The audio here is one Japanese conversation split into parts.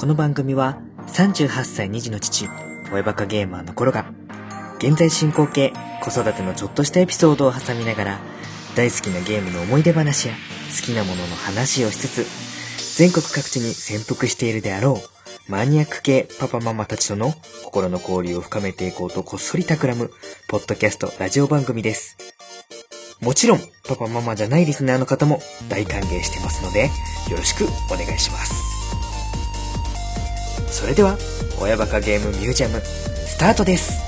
この番組は38歳2児の父、親バカゲーマーの頃が、現在進行形、子育てのちょっとしたエピソードを挟みながら、大好きなゲームの思い出話や好きなものの話をしつつ、全国各地に潜伏しているであろう、マニアック系パパママたちとの心の交流を深めていこうとこっそり企む、ポッドキャストラジオ番組です。もちろん、パパママじゃないリスナーの方も大歓迎してますので、よろしくお願いします。それでは、親バカゲームミュージアム、スタートです。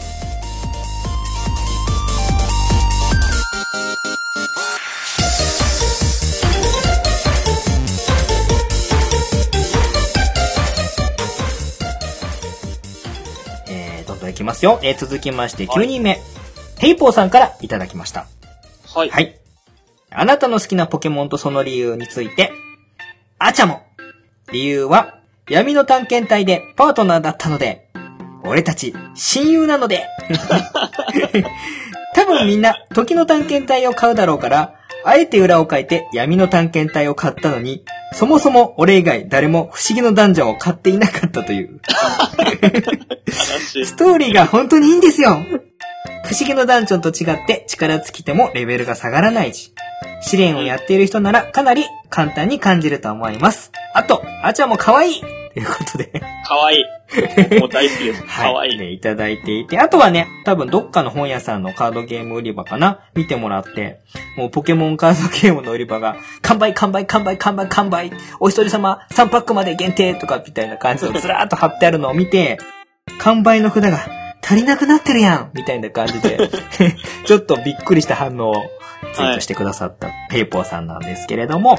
えー、どんどんいきますよ。えー、続きまして9人目。ヘイポーさんからいただきました。はい。はい。あなたの好きなポケモンとその理由について、あちゃも。理由は、闇の探検隊でパートナーだったので、俺たち親友なので。多分みんな時の探検隊を買うだろうから、あえて裏を書いて闇の探検隊を買ったのに、そもそも俺以外誰も不思議のダンジョンを買っていなかったという。ストーリーが本当にいいんですよ不思議のダンジョンと違って力尽きてもレベルが下がらないし、試練をやっている人ならかなり簡単に感じると思います。あと、あちゃんも可愛いということで、かわい。い。もう大好きです。かわいい。ね、いただいていて、あとはね、多分どっかの本屋さんのカードゲーム売り場かな？見てもらって、もうポケモンカードゲームの売り場が、完売完売完売完売完売お一人様3パックまで限定とかみたいな感じで ずらーっと貼ってあるのを見て、完売の札が足りなくなってるやん！みたいな感じで、ちょっとびっくりした反応をツイートしてくださったペイポーさんなんですけれども、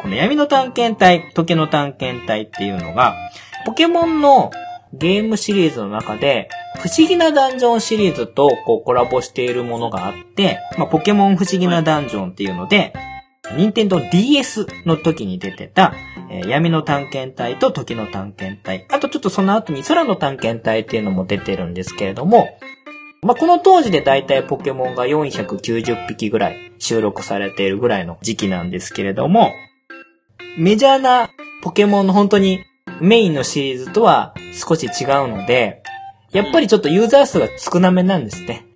この闇の探検隊、時の探検隊っていうのが、ポケモンのゲームシリーズの中で、不思議なダンジョンシリーズとこうコラボしているものがあって、まあ、ポケモン不思議なダンジョンっていうので、任天堂 DS の時に出てた、えー闇の探検隊と時の探検隊。あとちょっとその後に空の探検隊っていうのも出てるんですけれども、まあ、この当時で大体ポケモンが490匹ぐらい収録されているぐらいの時期なんですけれども、メジャーなポケモンの本当にメインのシリーズとは少し違うので、やっぱりちょっとユーザー数が少なめなんですね。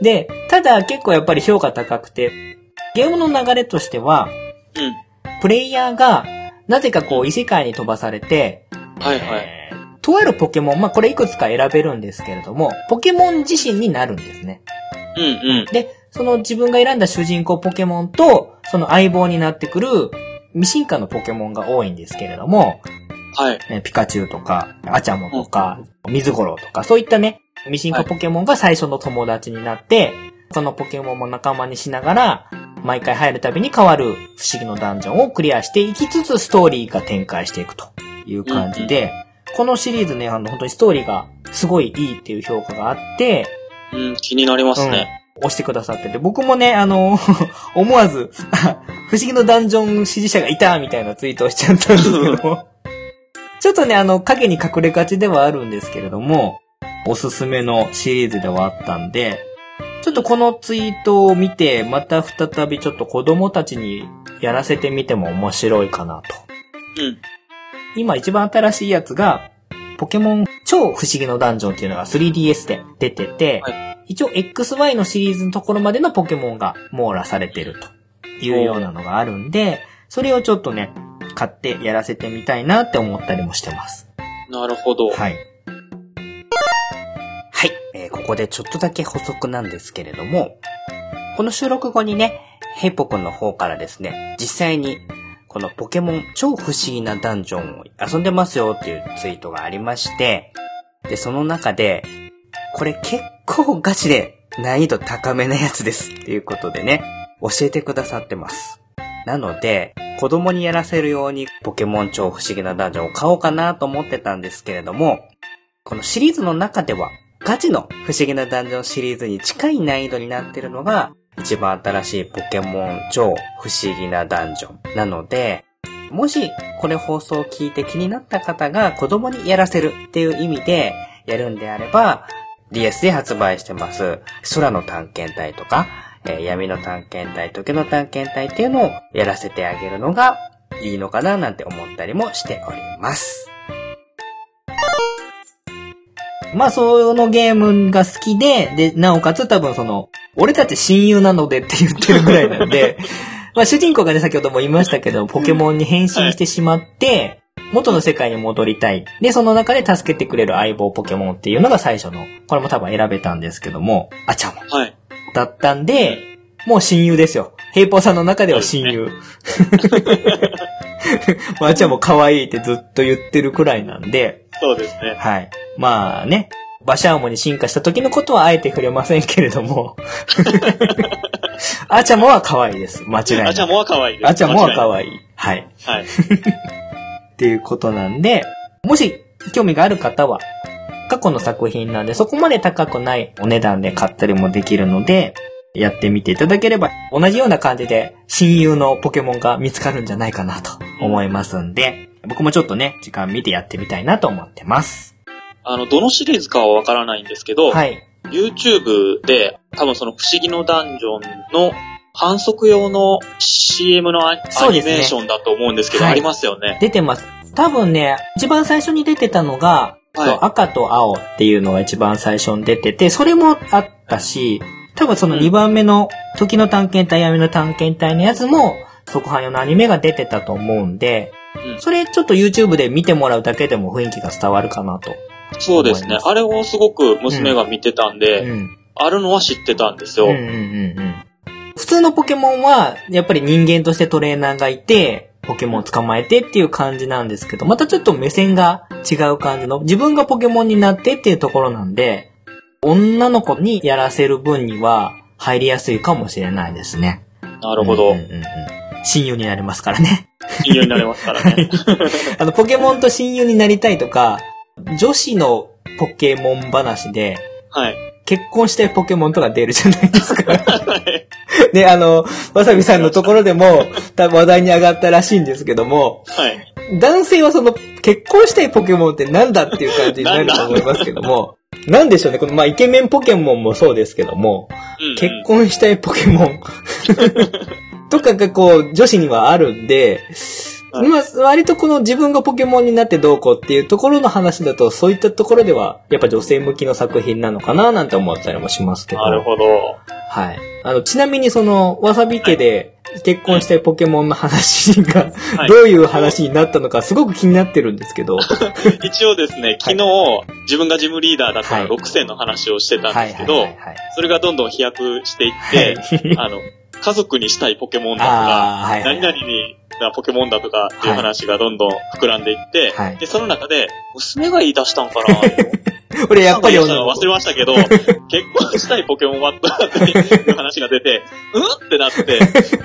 で、ただ結構やっぱり評価高くて、ゲームの流れとしては、うん。プレイヤーがなぜかこう異世界に飛ばされて、はいはい。えーとあるポケモン、まあこれいくつか選べるんですけれども、ポケモン自身になるんですね。うんうん。で、その自分が選んだ主人公ポケモンと、その相棒になってくる未進化のポケモンが多いんですけれども、はい。ねピカチュウとか、アチャモとか、水ゴロとか、そういったね、未進化ポケモンが最初の友達になって、そのポケモンも仲間にしながら、毎回入るたびに変わる不思議のダンジョンをクリアしていきつつ、ストーリーが展開していくという感じで、このシリーズね、あの、本当にストーリーがすごいいいっていう評価があって、うん、気になりますね。押してくださってて、僕もね、あの、思わず、あ 不思議のダンジョン支持者がいたみたいなツイートをしちゃったんですけども、ちょっとね、あの、影に隠れがちではあるんですけれども、おすすめのシリーズではあったんで、ちょっとこのツイートを見て、また再びちょっと子供たちにやらせてみても面白いかなと。うん。今一番新しいやつが、ポケモン超不思議のダンジョンっていうのが 3DS で出てて、は一応 XY のシリーズのところまでのポケモンが網羅されてるというようなのがあるんで、それをちょっとね、買ってやらせてみたいなって思ったりもしてます。なるほど。はい。はい、えーここでちょっとだけ補足なんですけれども、この収録後にね、ヘイポくんの方からですね、実際にこのポケモン超不思議なダンジョンを遊んでますよっていうツイートがありまして、で、その中で、これ結構ガチで難易度高めなやつですっていうことでね、教えてくださってます。なので、子供にやらせるようにポケモン超不思議なダンジョンを買おうかなと思ってたんですけれども、このシリーズの中ではガチの不思議なダンジョンシリーズに近い難易度になってるのが、一番新しいポケモン超不思議なダンジョンなので、もしこれ放送を聞いて気になった方が子供にやらせるっていう意味でやるんであれば、DS で発売してます空の探検隊とか、えー闇の探検隊、時の探検隊っていうのをやらせてあげるのがいいのかななんて思ったりもしております。まあ、そのゲームが好きで、で、なおかつ多分その、俺たち親友なのでって言ってるぐらいなんで、まあ主人公がね、先ほども言いましたけど、ポケモンに変身してしまって、元の世界に戻りたい。で、その中で助けてくれる相棒ポケモンっていうのが最初の、これも多分選べたんですけども、あちゃもはい。だったんで、もう親友ですよ。平ポさんの中では親友。まああちゃも可愛いってずっと言ってるくらいなんで、そうですね。はい。まあね、バシャーモに進化した時のことはあえて触れませんけれども、あちゃもは可愛いです。間違いない。あちゃもは可愛いです。あちゃもは可い愛い。はい。い。はい。っていうことなんで、もし興味がある方は、過去の作品なんでそこまで高くないお値段で買ったりもできるので、やってみていただければ、同じような感じで親友のポケモンが見つかるんじゃないかなと思いますんで、僕もちょっとね、時間見てやってみたいなと思ってます。あの、どのシリーズかはわからないんですけど、はい。YouTube で多分その不思議のダンジョンの反則用の CM のアアニメーションだと思うんですけど、はいありますよね。出てます。多分ね、一番最初に出てたのが、はい赤と青っていうのが一番最初に出てて、それもあったし、多分そのうん2番目の時の探検隊、闇の探検隊のやつも、即販用のアニメが出てたと思うんで、うんそれちょっと YouTube で見てもらうだけでも雰囲気が伝わるかなと。そうですねあれをすごく娘が見てたんで、うん。あるのは知ってたんですよ。うんうんうんうん。普通のポケモンは、やっぱり人間としてトレーナーがいて、ポケモンを捕まえてっていう感じなんですけど、またちょっと目線が違う感じの、自分がポケモンになってっていうところなんで、女の子にやらせる分には入りやすいかもしれないですね。なるほど。うんうんうんうん親友になれますからね。親友になれますからね。あの、ポケモンと親友になりたいとか、女子のポケモン話で、はい。結婚したいポケモンとか出るじゃないですか。はい。で、あの、わさびさんのところでも、多分話題に上がったらしいんですけども、はい。男性はその、結婚したいポケモンってなんだっていう感じになると思いますけども、なんでしょうね、この、まあ、イケメンポケモンもそうですけども、うんうん結婚したいポケモンとかがこう、女子にはあるんで、はいまあ、割とこの自分がポケモンになってどうこうっていうところの話だと、そういったところでは、やっぱ女性向きの作品なのかななんて思ったりもしますけど。なるほど。はい。あの、ちなみにその、わさび家で結婚したいポケモンの話が、はいどういう話になったのかすごく気になってるんですけど。一応ですね、昨日、自分がジムリーダーだったはい6選の話をしてたんはいですけど、はいはいはい。それがどんどん飛躍していって、あの、家族にしたいポケモンだとか、何々になポケモンだとかっていう話がどんどん膨らんでいって、はいで、その中で、娘が言い出したんかな 俺やっぱり忘れましたけど、結婚したいポケモンはっていう話が出て、うん？ってなって、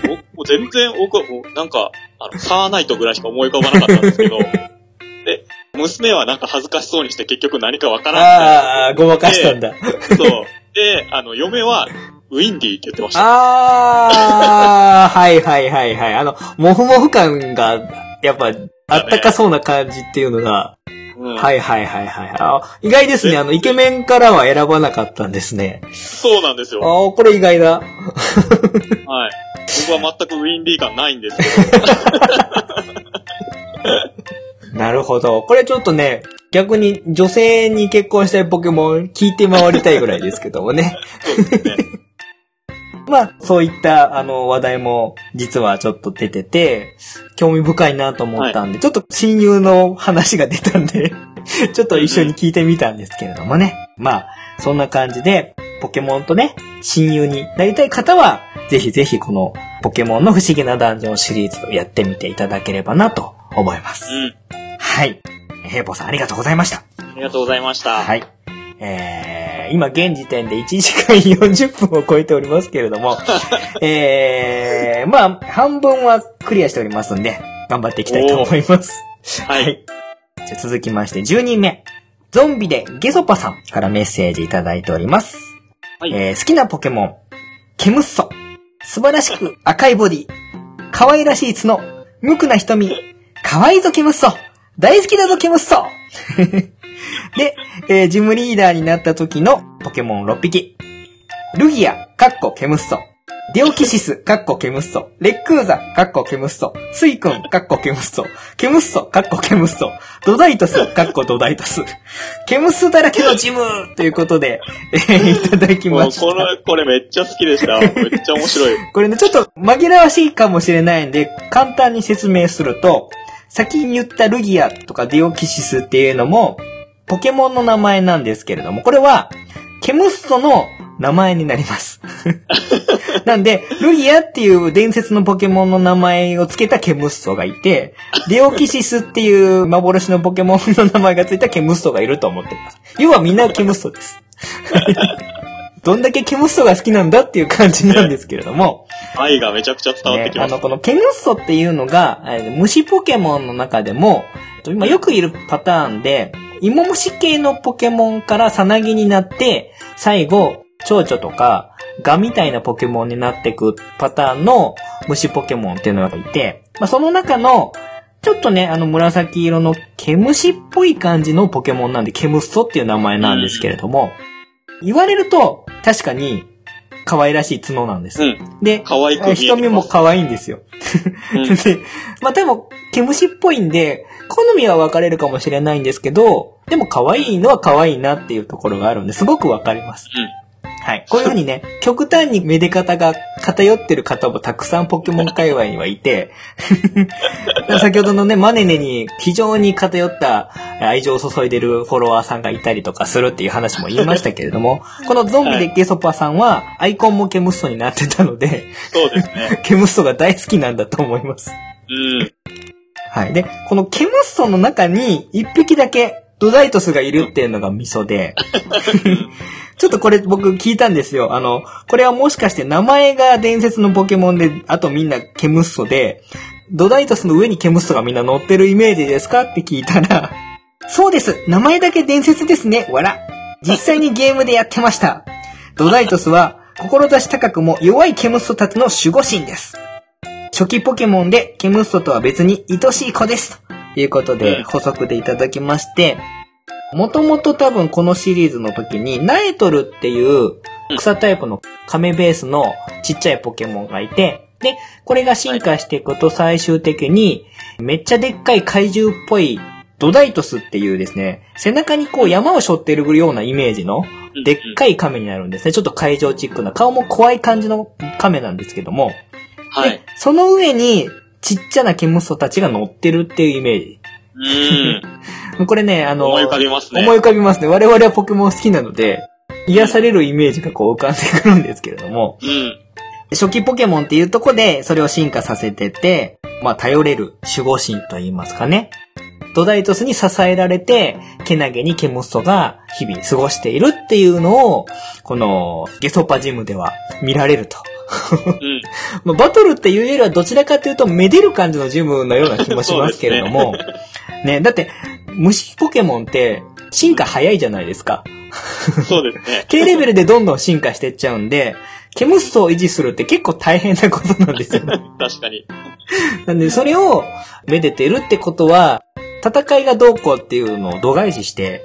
ももう全然僕はもうなんか、あの、サーナイトぐらいしか思い浮かばなかったんですけど、で、娘はなんか恥ずかしそうにして結局何かわからんああ、ごまかしたんだ。そう。で、あの、嫁は、ウィンディーって言ってました。ああ、はいはいはいはい。あの、もふもふ感が、やっぱ、あったかそうな感じっていうのが、うん、はいはいはいはい。あ意外ですね。あの、イケメンからは選ばなかったんですね。そうなんですよ。ああ、これ意外だ。はい。僕は全くウィンディー感ないんですけど。なるほど。これちょっとね、逆に女性に結婚したいポケモン聞いて回りたいぐらいですけどもね。そうですね。まあ、そういった、あの、話題も、実はちょっと出てて、興味深いなと思ったんで、ちょっと親友の話が出たんで、ちょっと一緒に聞いてみたんですけれどもね。まあ、そんな感じで、ポケモンとね、親友になりたい方は、ぜひぜひこの、ポケモンの不思議なダンジョンシリーズをやってみていただければなと思います。うん。はい。ヘイポーさんありがとうございました。ありがとうございました。はい。えー、今現時点で1時間40分を超えておりますけれども、えー、まあ、半分はクリアしておりますんで、頑張っていきたいと思います。はい。じゃあ続きまして10人目。ゾンビでゲソパさんからメッセージいただいております。はいえー好きなポケモン、ケムッソ。素晴らしく赤いボディ。可愛らしい角。無垢な瞳。可愛いぞケムッソ。大好きだぞケムッソ。で、えージムリーダーになった時のポケモン6匹。ルギア、カッコケムッソ。デオキシス、カッコケムッソ、レックーザ、カッコケムッソ、スイ君、カッコケムッソ、ケムッソ、カッコケムッソ、ドダイトス、カッコドダイトス、ケムスだらけのジムということで、えーいただきました。この、これめっちゃ好きでした。めっちゃ面白い。これね、ちょっと紛らわしいかもしれないんで、簡単に説明すると、先に言ったルギアとかディオキシスっていうのも、ポケモンの名前なんですけれども、これは、ケムストの名前になります。なんで、ルギアっていう伝説のポケモンの名前を付けたケムストがいて、デオキシスっていう幻のポケモンの名前が付いたケムストがいると思っています。要はみんなケムストです。どんだけケムストが好きなんだっていう感じなんですけれども、愛がめちゃくちゃ伝わってきね、ます。あの、このケムッソっていうのが、えー虫ポケモンの中でも、えっと今よくいるパターンで、芋虫系のポケモンからさなぎになって、最後、蝶々とか、ガみたいなポケモンになっていくパターンの虫ポケモンっていうのがいて、まあ、その中の、ちょっとね、あの紫色の毛虫っぽい感じのポケモンなんで、ケムッソっていう名前なんですけれども、言われると、確かに、可愛らしい角なんです。うん。で、可愛く瞳も可愛いんですよ。うん で、まあでも、毛虫っぽいんで、好みは分かれるかもしれないんですけど、でも可愛いのは可愛いなっていうところがあるんで、すごく分かります。はい。こういうふうにね、極端にめで方が偏ってる方もたくさんポケモン界隈にはいて、先ほどのね、マネネに非常に偏った愛情を注いでるフォロワーさんがいたりとかするっていう話も言いましたけれども、このゾンビでゲソパさんはアイコンもケムストになってたので、そうですね。ケムストが大好きなんだと思います。うん。はい。で、このケムストの中に一匹だけドダイトスがいるっていうのがミソで、ちょっとこれ僕聞いたんですよ。あの、これはもしかして名前が伝説のポケモンで、あとみんなケムストで、ドダイトスの上にケムストがみんな乗ってるイメージですかって聞いたら、そうです名前だけ伝説ですねわら実際にゲームでやってましたドダイトスは、志高くも弱いケムストたちの守護神です。初期ポケモンでケムストとは別に愛しい子です。ということうん。で補足でいただきまして、もともと多分このシリーズの時にナエトルっていう草タイプの亀ベースのちっちゃいポケモンがいて、で、これが進化していくと最終的にめっちゃでっかい怪獣っぽいドダイトスっていうですね、背中にこう山を背負ってるようなイメージのうん。でっかい亀になるんですね。ちょっと怪獣チックな、顔も怖い感じの亀なんですけども、はい。で。、その上に、ちっちゃなケムストたちが乗ってるっていうイメージ。うん。これね、あの、思い浮かびますね。思い浮かびますね。我々はポケモン好きなので、癒されるイメージがこう浮かんでくるんですけれども、うん。初期ポケモンっていうとこでそれを進化させてて、まあ頼れる守護神と言いますかね。ドダイトスに支えられて、けなげにケムストが日々過ごしているっていうのを、このゲソパジムでは見られると。バトルっていうよりはどちらかというと、めでる感じのジムのような気もしますけれども。ねだって、虫ポケモンって進化早いじゃないですか。そうですね。低レベルでどんどん進化していっちゃうんで、ケムストを維持するって結構大変なことなんですよね。確かに。なんで、それをめでてるってことは、戦いがどうこうっていうのを度外視して、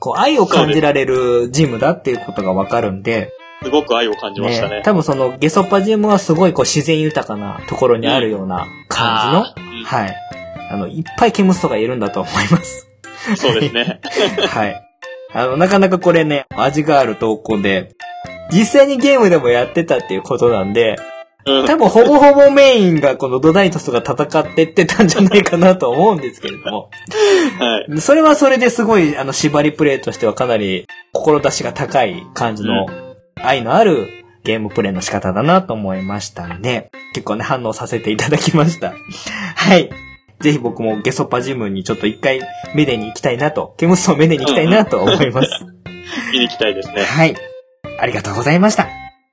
こう、愛を感じられるジムだっていうことがわかるんで、すごく愛を感じましたね。多分そのゲソパジムはすごいこう自然豊かなところにあるような感じの、はい。あの、いっぱいケムストがいるんだと思います。うんそうですね。はい。あの、なかなかこれね、味がある投稿で、実際にゲームでもやってたっていうことなんで、うん。多分ほぼほぼメインがこのドダイトスが戦ってってたんじゃないかなと思うんですけれども、はい。それはそれですごい、あの、縛りプレイとしてはかなり、志が高い感じの、愛のあるゲームプレイの仕方だなと思いましたんで、結構ね、反応させていただきました。はい。ぜひ僕もゲソパジムにちょっと一回、メデに行きたいなと、ケムストをメデに行きたいなと思います。見に行きたいですね。はい。ありがとうございました。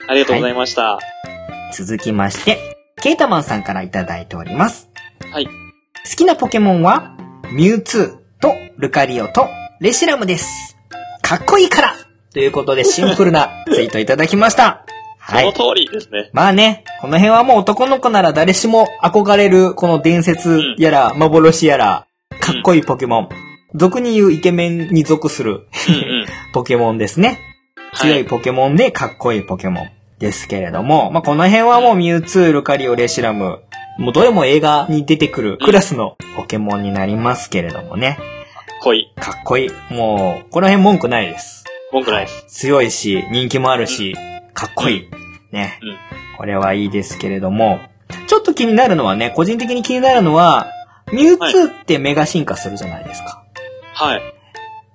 ありがとうございました。続きまして、ケータマンさんからいただいております。はい。好きなポケモンは、ミュウツーとルカリオとレシラムです。かっこいいからということでシンプルなツイートいただきました。はい。その通りですね。まあね、この辺はもう男の子なら誰しも憧れるこの伝説やら幻やら、かっこいいポケモン。俗に言うイケメンに属するうんうん。ポケモンですね。はい強いポケモンでかっこいいポケモン。ですけれども、まあ、この辺はもうミュウツー、ルカリオ、レシラム、もうどれも映画に出てくるクラスのポケモンになりますけれどもね。濃い。かっこいい。もう、この辺文句ないです。文句ないです。強いし、人気もあるし、かっこいい。ね。うん。これはいいですけれども、ちょっと気になるのはね、個人的に気になるのは、ミュウツーってメガ進化するじゃないですか。はい。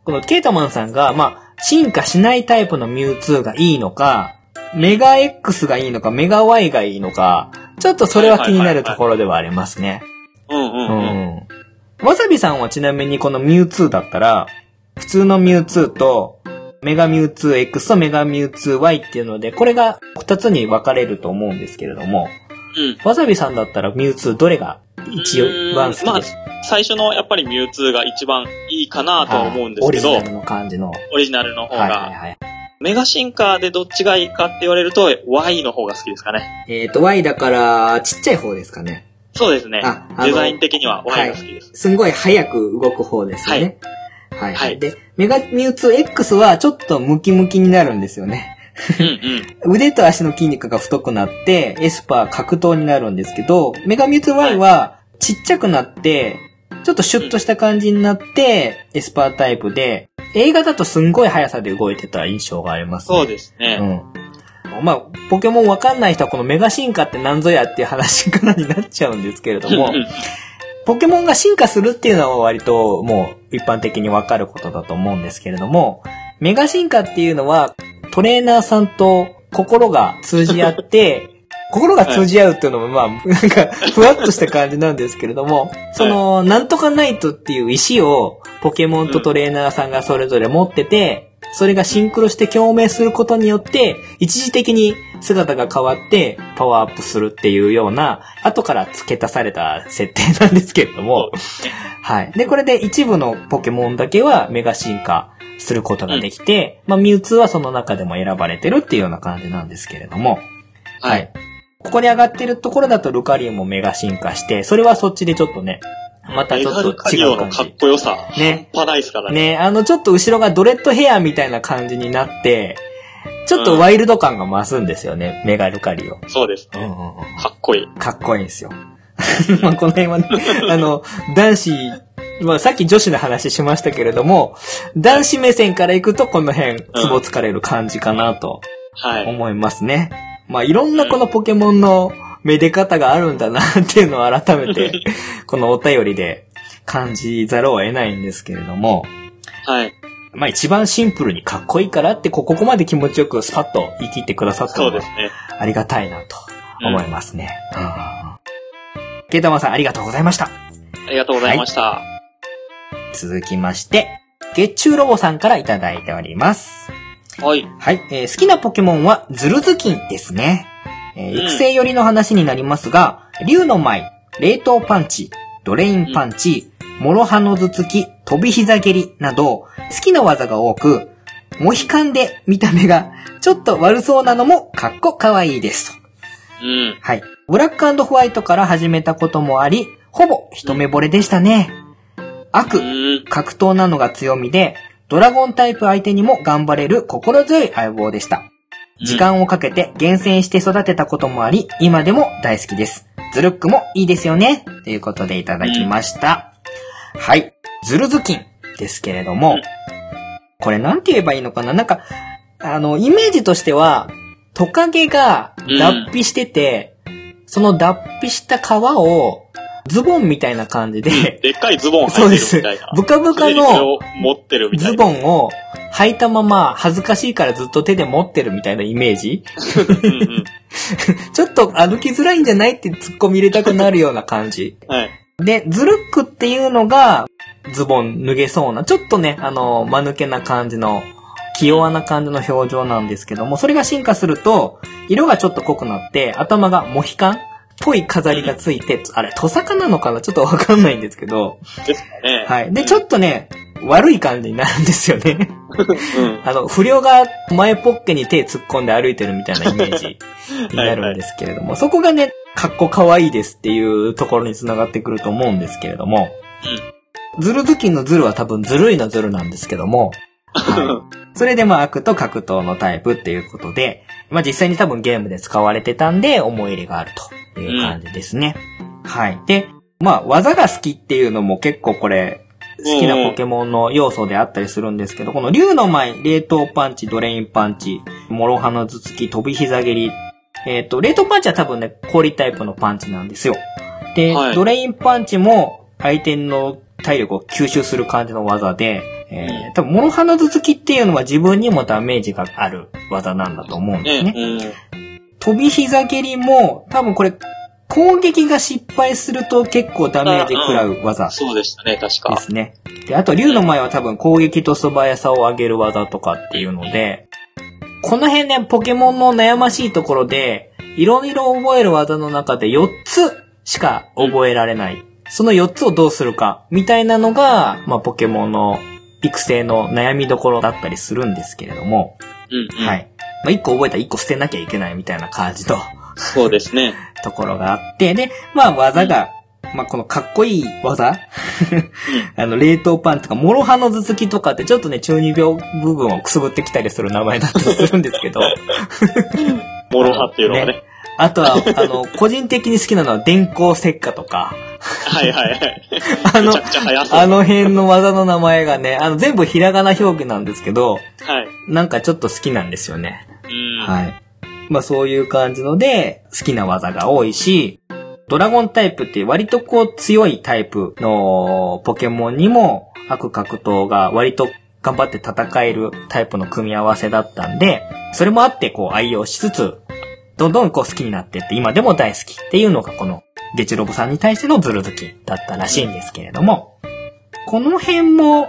このケータマンさんが、まあ、進化しないタイプのミュウツーがいいのか、メガ X がいいのか、メガ Y がいいのか、ちょっとそれは気になるところではありますね。うんうんううん。ん。わさびさんはちなみにこのミュウツーだったら、普通のミュウツーと、メガミュウツー X とメガミュウツー Y っていうので、これが二つに分かれると思うんですけれども、うん。わさびさんだったらミュウツーどれが一番好きまあですか、、最初のやっぱりミュウツーが一番いいかなとは思うんですけど、オリジナルの感じの。オリジナルの方はいはいが、はい。メガ進化でどっちがいいかって言われると、Y の方が好きですかね。えっ、と、Y だから、ちっちゃい方ですかね。そうですね。デザイン的には Y が好きです。すんごい早く動く方ですよね。はい。はいで、メガミュウツー X はちょっとムキムキになるんですよね。うんうん。腕と足の筋肉が太くなって、エスパー格闘になるんですけど、メガミュウツー Y はちっちゃくなって、ちょっとシュッとした感じになって、エスパータイプで、映画だとすんごい速さで動いてた印象がありますね。そうですね。うん。まあ、ポケモンわかんない人はこのメガ進化って何ぞやっていう話からになっちゃうんですけれどもポケモンが進化するっていうのは割ともう一般的にわかることだと思うんですけれども、メガ進化っていうのはトレーナーさんと心が通じ合って、心が通じ合うっていうのもまあ、なんか、ふわっとした感じなんですけれども、その、なんとかナイトっていう石をポケモンとトレーナーさんがそれぞれ持ってて、それがシンクロして共鳴することによって、一時的に姿が変わってパワーアップするっていうような、後から付け足された設定なんですけれども。はい。で、これで一部のポケモンだけはメガ進化することができて、まあ、ミュウツーはその中でも選ばれてるっていうような感じなんですけれども、はい。。ここに上がってるところだとルカリオもメガ進化して、それはそっちでちょっとね、またメちょっと違う感リオのかっじ。こよさ、ね。半端ないですからね。ね、あの、ちょっと後ろがドレッドヘアみたいな感じになって、ちょっとワイルド感が増すんですよね、メガルカリオ。そうですね。うんうんうんかっこいい。かっこいいんですよ。まあこの辺はね、あの、男子、まあさっき女子の話しましたけれども、男子目線から行くとこの辺、ツボつかれる感じかなとはい。思いますね。まあいろんなこのポケモンのめで方があるんだなっていうのを改めて、このお便りで感じざるを得ないんですけれども、はい。まあ一番シンプルにかっこいいからって、ここまで気持ちよくスパッと言い切ってくださったのはそうですね。ありがたいなと思いますね。うんケイタマンさんありがとうございました。ありがとうございました。続きまして、月中ロボさんからいただいております。はい。はい、えー好きなポケモンはズルズキンですね。えーうん育成寄りの話になりますが、竜の舞、冷凍パンチ、ドレインパンチ、諸刃の頭突き、飛び膝蹴りなど、好きな技が多く、モヒカンで見た目がちょっと悪そうなのもかっこかわいいですと。うん。はい。ブラックホワイトから始めたこともあり、ほぼ一目惚れでしたね。悪、うん。格闘なのが強みで、ドラゴンタイプ相手にも頑張れる心強い相棒でした。時間をかけて厳選して育てたこともあり、今でも大好きです。ズルックもいいですよね。ということでいただきました。はい。ズルズキンですけれども、これなんて言えばいいのかな？なんか、あの、イメージとしては、トカゲが脱皮してて、その脱皮した皮をズボンみたいな感じで、でっかいズボンそうです履いてるみたいな。。ブカブカのを持ってるみたズいな。ボンを履いたまま恥ずかしいからずっと手で持ってるみたいなイメージうんうん。ちょっと歩きづらいんじゃないって突っ込み入れたくなるような感じ。はい。で、ズルックっていうのがズボン脱げそうな、ちょっとね、あの、間抜けな感じの、気弱な感じの表情なんですけども、それが進化すると、色がちょっと濃くなって、頭がモヒカンっぽい飾りがついて、あれ、トサカなのかな？ちょっとわかんないんですけど、ですかね。はい。で、ちょっとね、悪い感じになるんですよね。うん。あの、不良が前ポッケに手突っ込んで歩いてるみたいなイメージになるんですけれども、そこがね、かっこかわいいですっていうところにつながってくると思うんですけれども、ズルズキンのズルは多分ずるいのズルなんですけども、はい。それでまあ悪と格闘のタイプっていうことで、まあ実際に多分ゲームで使われてたんで思い入れがあるという感じですね。はい。で、まあ技が好きっていうのも結構これ、好きなポケモンの要素であったりするんですけど、この竜の舞、冷凍パンチ、ドレインパンチ、諸刃の頭突き、飛び膝蹴り。えっ、と、冷凍パンチは多分ね、氷タイプのパンチなんですよ。で、はいドレインパンチも相手の体力を吸収する感じの技で、えー、多分、諸刃の頭突きっていうのは自分にもダメージがある技なんだと思うんですね。ね。飛び膝蹴りも、多分これ、攻撃が失敗すると結構ダメージ食らう技そうでしたね、確でか。すね。で、あと、竜の前は多分攻撃と素早さを上げる技とかっていうので、この辺ね、ポケモンの悩ましいところで、いろいろ覚える技の中で4つしか覚えられない。その4つをどうするか、みたいなのが、まあ、ポケモンの育成の悩みどころだったりするんですけれども、うんうん。はい。まあ、1個覚えたら1個捨てなきゃいけないみたいな感じのそうですね。ところがあって、で、まあ、技が、まあ、このかっこいい技？あの、冷凍パンとか、諸刃の頭突きとかってちょっとね、中二病部分をくすぶってきたりする名前だったりするんですけど、モロハっていうのがね。あとは、あの、個人的に好きなのは電光石火とか、はいはいはい。あの。あの辺の技の名前がね、あの、全部ひらがな表記なんですけど、はい。なんかちょっと好きなんですよね。はい。まあそういう感じので、好きな技が多いし、ドラゴンタイプって割とこう強いタイプのポケモンにも悪格闘が割と頑張って戦えるタイプの組み合わせだったんで、それもあってこう愛用しつつ、どんどんこう好きになってって今でも大好きっていうのがこのゲチロボさんに対してのズル好きだったらしいんですけれども、この辺も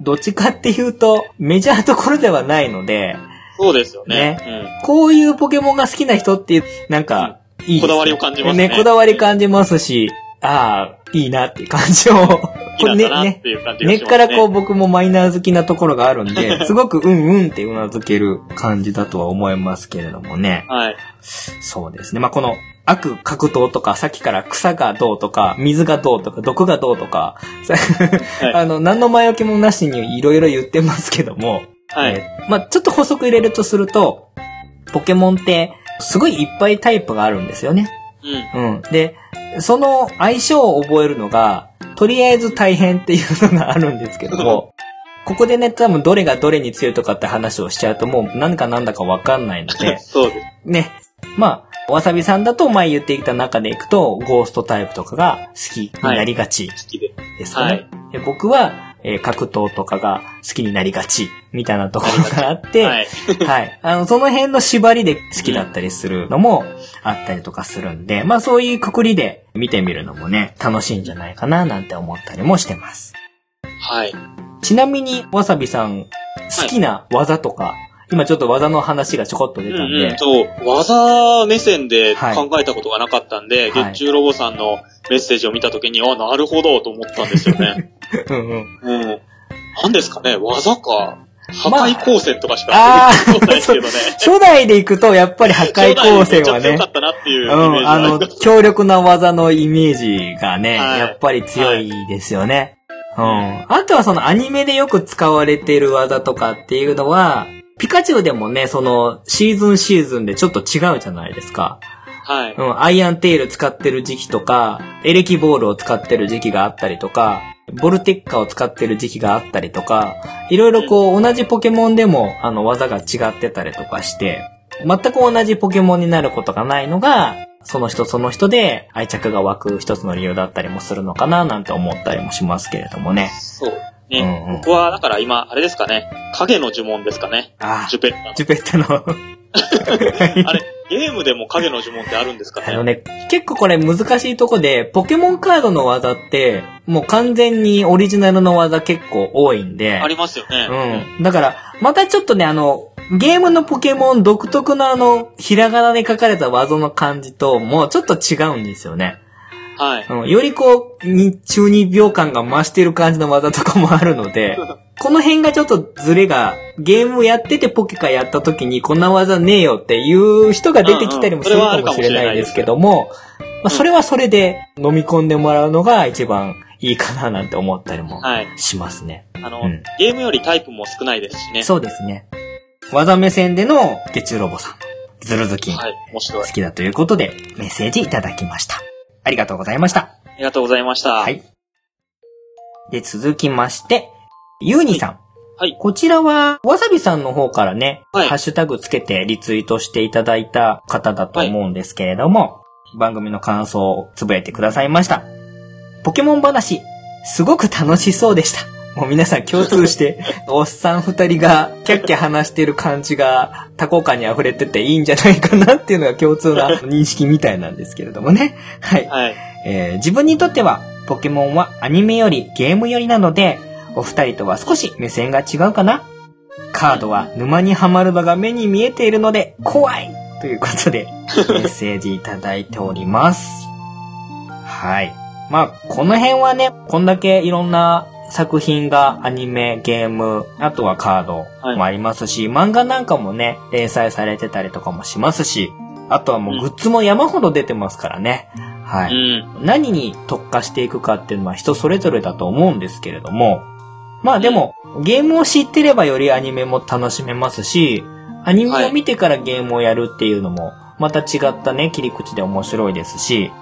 どっちかっていうとメジャーところではないので、そうですよね。こういうポケモンが好きな人ってなんか、いいね、こだわりを感じますねこだわり感じますし、ああ、いい なっていう感じを、うん。これね、ね、根っ。からこう僕もマイナー好きなところがあるんで、すごくうんうんってうなずける感じだとは思いますけれどもね。はい。そうですね。まあ、この悪格闘とか、さっきから草がどうとか、水がどうとか、毒がどうとか、さ はいあの、何の前置きもなしにいろいろ言ってますけども、はい。えーまあ、ちょっと補足入れるとすると、ポケモンって、すごいいっぱいタイプがあるんですよね。うん。うん。で、その相性を覚えるのが、とりあえず大変っていうのがあるんですけども、ここでね、多分どれがどれに強いとかって話をしちゃうともう何か何だかわかんないので、そうです。ね。まあ、わさびさんだと前言っていた中でいくと、ゴーストタイプとかが好きになりがち好きで。ですよね。はいで僕は、えー格闘とかが好きになりがち、みたいなところがあって、はい。はい。あの、その辺の縛りで好きだったりするのもあったりとかするんで、まあそういうくくりで見てみるのもね、楽しいんじゃないかななんて思ったりもしてます。はい。ちなみに、わさびさん、好きな技とか、今ちょっと技の話がちょこっと出たんで、うんうん、そう。技目線ではい考えたことがなかったんで、はい月中ロボさんのメッセージを見たときに、あ、なるほどと思ったんですよね。うんうん。うん。何ですかね技か。破まあ壊光線とかしか出てこないですけどね。初代で行くと、やっぱり破壊光線はね強かっ、たなっていううん、あの。強力な技のイメージがね、はいやっぱり強いですよね。うん。あとはそのアニメでよく使われている技とかっていうのは、ピカチュウでもね、その、シーズンシーズンでちょっと違うじゃないですか。はい。うん、アイアンテール使ってる時期とか、エレキボールを使ってる時期があったりとか、ボルテッカを使ってる時期があったりとか、いろいろこう、同じポケモンでも、あの、技が違ってたりとかして、全く同じポケモンになることがないのが、その人その人で愛着が湧く一つの理由だったりもするのかななんて思ったりもしますけれどもね。そう。うんね。うん僕は、だから今、あれですかね。影の呪文ですかね。あジュペッタの。ジュペッタの。あれ、ゲームでも影の呪文ってあるんですかねあのね、結構これ難しいとこで、ポケモンカードの技って、もう完全にオリジナルの技結構多いんで。ありますよね。うん。だから、またちょっとね、あの、ゲームのポケモン独特のあの、ひらがなで書かれた技の感じと、もうちょっと違うんですよね。はい。うん。よりこう、に中二病感が増してる感じの技とかもあるので、この辺がちょっとズレが、ゲームやっててポケカやった時にこんな技ねえよっていう人が出てきたりもするかもしれないですけども、まあ、それはそれで飲み込んでもらうのが一番いいかななんて思ったりもはい。しますね。あの、うんゲームよりタイプも少ないですしね。そうですね。技目線での月中ロボさんズルズキン、はい。好きだということで、メッセージいただきました。ありがとうございました。ありがとうございました。はい。で、続きまして、ユーニさん。はいこちらは、わさびさんの方からね、はいハッシュタグつけてリツイートしていただいた方だと思うんですけれども、番組の感想をつぶやいてくださいました。ポケモン話、すごく楽しそうでした。もう皆さん共通して、おっさん二人がキャッキャ話してる感じが多幸感に溢れてていいんじゃないかなっていうのが共通な認識みたいなんですけれどもね。はい。はい。えー自分にとっては、ポケモンはアニメよりゲームよりなので、お二人とは少し目線が違うかなカードは沼にはまるのが目に見えているので、怖いということで、メッセージいただいております。はい。まあ、この辺はね、こんだけいろんな作品がアニメ、ゲーム、あとはカードもありますし、漫画なんかもね、連載されてたりとかもしますし、あとはもうグッズも山ほど出てますからね。はい。うん。何に特化していくかっていうのは人それぞれだと思うんですけれども、まあでも、ゲームを知ってればよりアニメも楽しめますし、アニメを見てからゲームをやるっていうのも、また違ったね、切り口で面白いですし、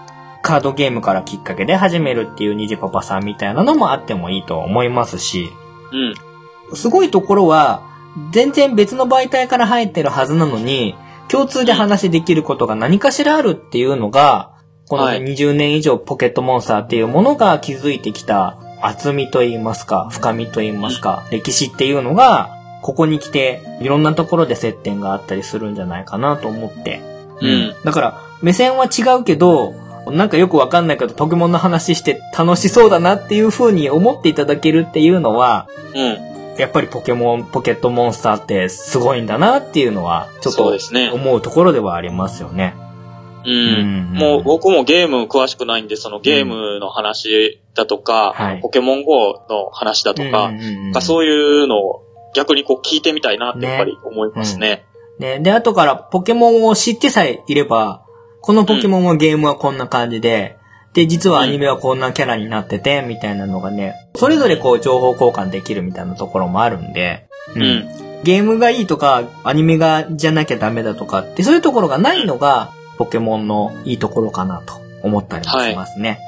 カードゲームからきっかけで始めるっていうニジパパさんみたいなのもあってもいいと思いますし、うん。すごいところは、全然別の媒体から入ってるはずなのに、共通で話できることが何かしらあるっていうのが、このねはい20年以上ポケットモンスターっていうものが築いてきた厚みと言いますか、深みと言いますか、歴史っていうのが、ここに来て、いろんなところで接点があったりするんじゃないかなと思って。うん。だから、目線は違うけど、なんかよくわかんないけど、ポケモンの話して楽しそうだなっていう風に思っていただけるっていうのは、うん。やっぱりポケモン、ポケットモンスターってすごいんだなっていうのは、ちょっとそうですね。思うところではありますよね。ううんん。もう僕もゲーム詳しくないんで、そのゲームの話だとか、はいポケモン GO の話だとか、うんうんうんがそういうのを逆にこう聞いてみたいなってやっぱり思いますね。ね、で、後からポケモンを知ってさえいれば、このポケモンはゲームはこんな感じで、で、実はアニメはこんなキャラになってて、みたいなのがね、それぞれこう情報交換できるみたいなところもあるんで、うん。ゲームがいいとか、アニメがじゃなきゃダメだとかって、そういうところがないのが、ポケモンのいいところかなと思ったりもしますね。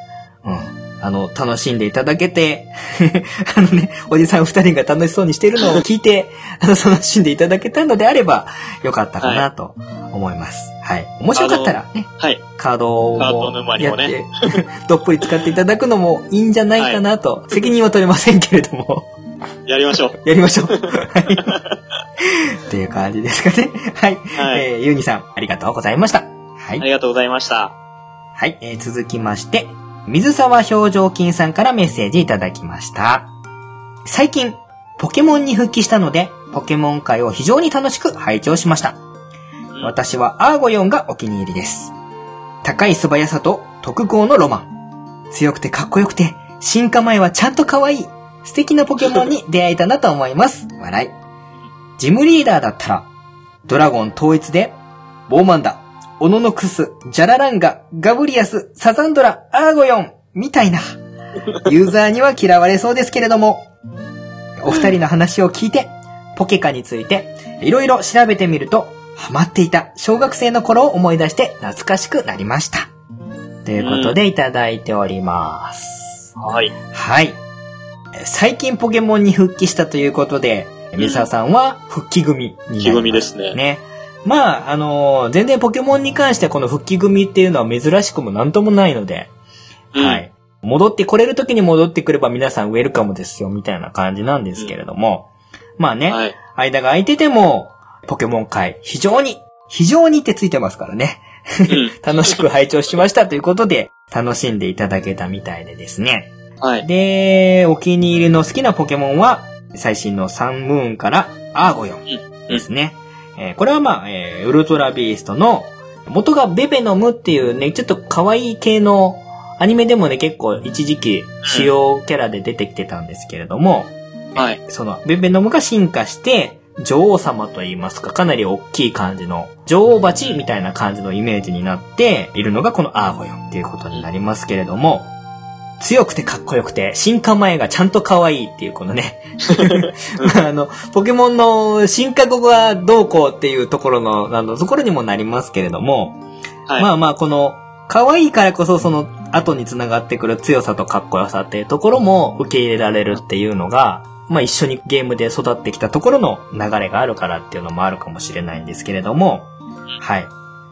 うん。あの、楽しんでいただけて、あのね、おじさん二人が楽しそうにしてるのを聞いて、あの、楽しんでいただけたのであれば、よかったかなと思います。はい。面白かったらね、はい。カードをやって、も ねどっぷり使っていただくのもいいんじゃないかなと、責任は取れませんけれども。やりましょう。やりましょう。はい。っていう感じですかね。はい。はいえー、ゆうにさん、ありがとうございました。はい。ありがとうございました。はい。えー続きまして、水沢表情筋さんからメッセージいただきました。最近、ポケモンに復帰したので、ポケモン界を非常に楽しく拝聴しました。私はアーゴヨンがお気に入りです。高い素早さと特攻のロマン。強くてかっこよくて、進化前はちゃんと可愛い。素敵なポケモンに出会えたなと思います。笑い。ジムリーダーだったら、ドラゴン統一で、ボーマンダ、オノノクス、ジャラランガ、ガブリアス、サザンドラ、アーゴヨン、みたいな。ユーザーには嫌われそうですけれども、お二人の話を聞いて、ポケカについて、いろいろ調べてみると、ハマっていた小学生の頃を思い出して懐かしくなりました。ということでいただいております。はい。はい。え最近ポケモンに復帰したということで、ミサさんは復帰組になります。復帰組ですねね。まあ、あのー全然ポケモンに関してはこの復帰組っていうのは珍しくもなんともないので、うんはい。戻ってこれる時に戻ってくれば皆さんウェルカムですよ、みたいな感じなんですけれども、まあね、はい。間が空いてても、ポケモン界、非常に、非常にってついてますからね。うん。楽しく拝聴しましたということで、楽しんでいただけたみたいでですね。はい。で、お気に入りの好きなポケモンは、最新のサンムーンからアーゴヨンですね。えーこれはまあ、えーウルトラビーストの、元がベベノムっていうね、ちょっと可愛い系のアニメでもね、結構一時期主要キャラで出てきてたんですけれども、はい。そのベベノムが進化して、女王様と言いますか、かなり大きい感じの、女王蜂みたいな感じのイメージになっているのがこのアーゴヨンっていうことになりますけれども、強くてかっこよくて、進化前がちゃんと可愛いっていうこのね、まあ、あの、ポケモンの進化後がどうこうっていうところの、あの、ところにもなりますけれども、はい。まあまあ、この、可愛いからこそその後に繋がってくる強さとかっこよさっていうところも受け入れられるっていうのが、まあ一緒にゲームで育ってきたところの流れがあるからっていうのもあるかもしれないんですけれども、はい。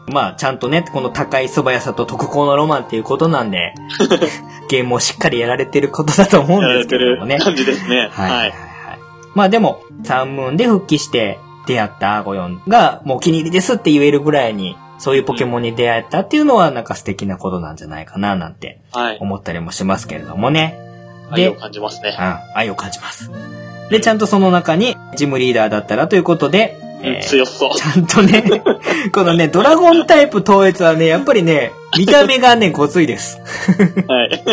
まあちゃんとね、この高い素早さと特攻のロマンっていうことなんで、ゲームをしっかりやられてることだと思うんですけどもね。感じですね。はい。ははいい。はい。まあでも、サンムーンで復帰して出会ったアーゴヨンがもうお気に入りですって言えるぐらいに、そういうポケモンに出会えたっていうのはなんか素敵なことなんじゃないかななんてはい。思ったりもしますけれどもね。愛を感じますね。うん、愛を感じます。で、ちゃんとその中にジムリーダーだったらということで、うん強そう。ちゃんとね、このね、ドラゴンタイプ統一はね、やっぱりね、見た目がね、ごついです。はい。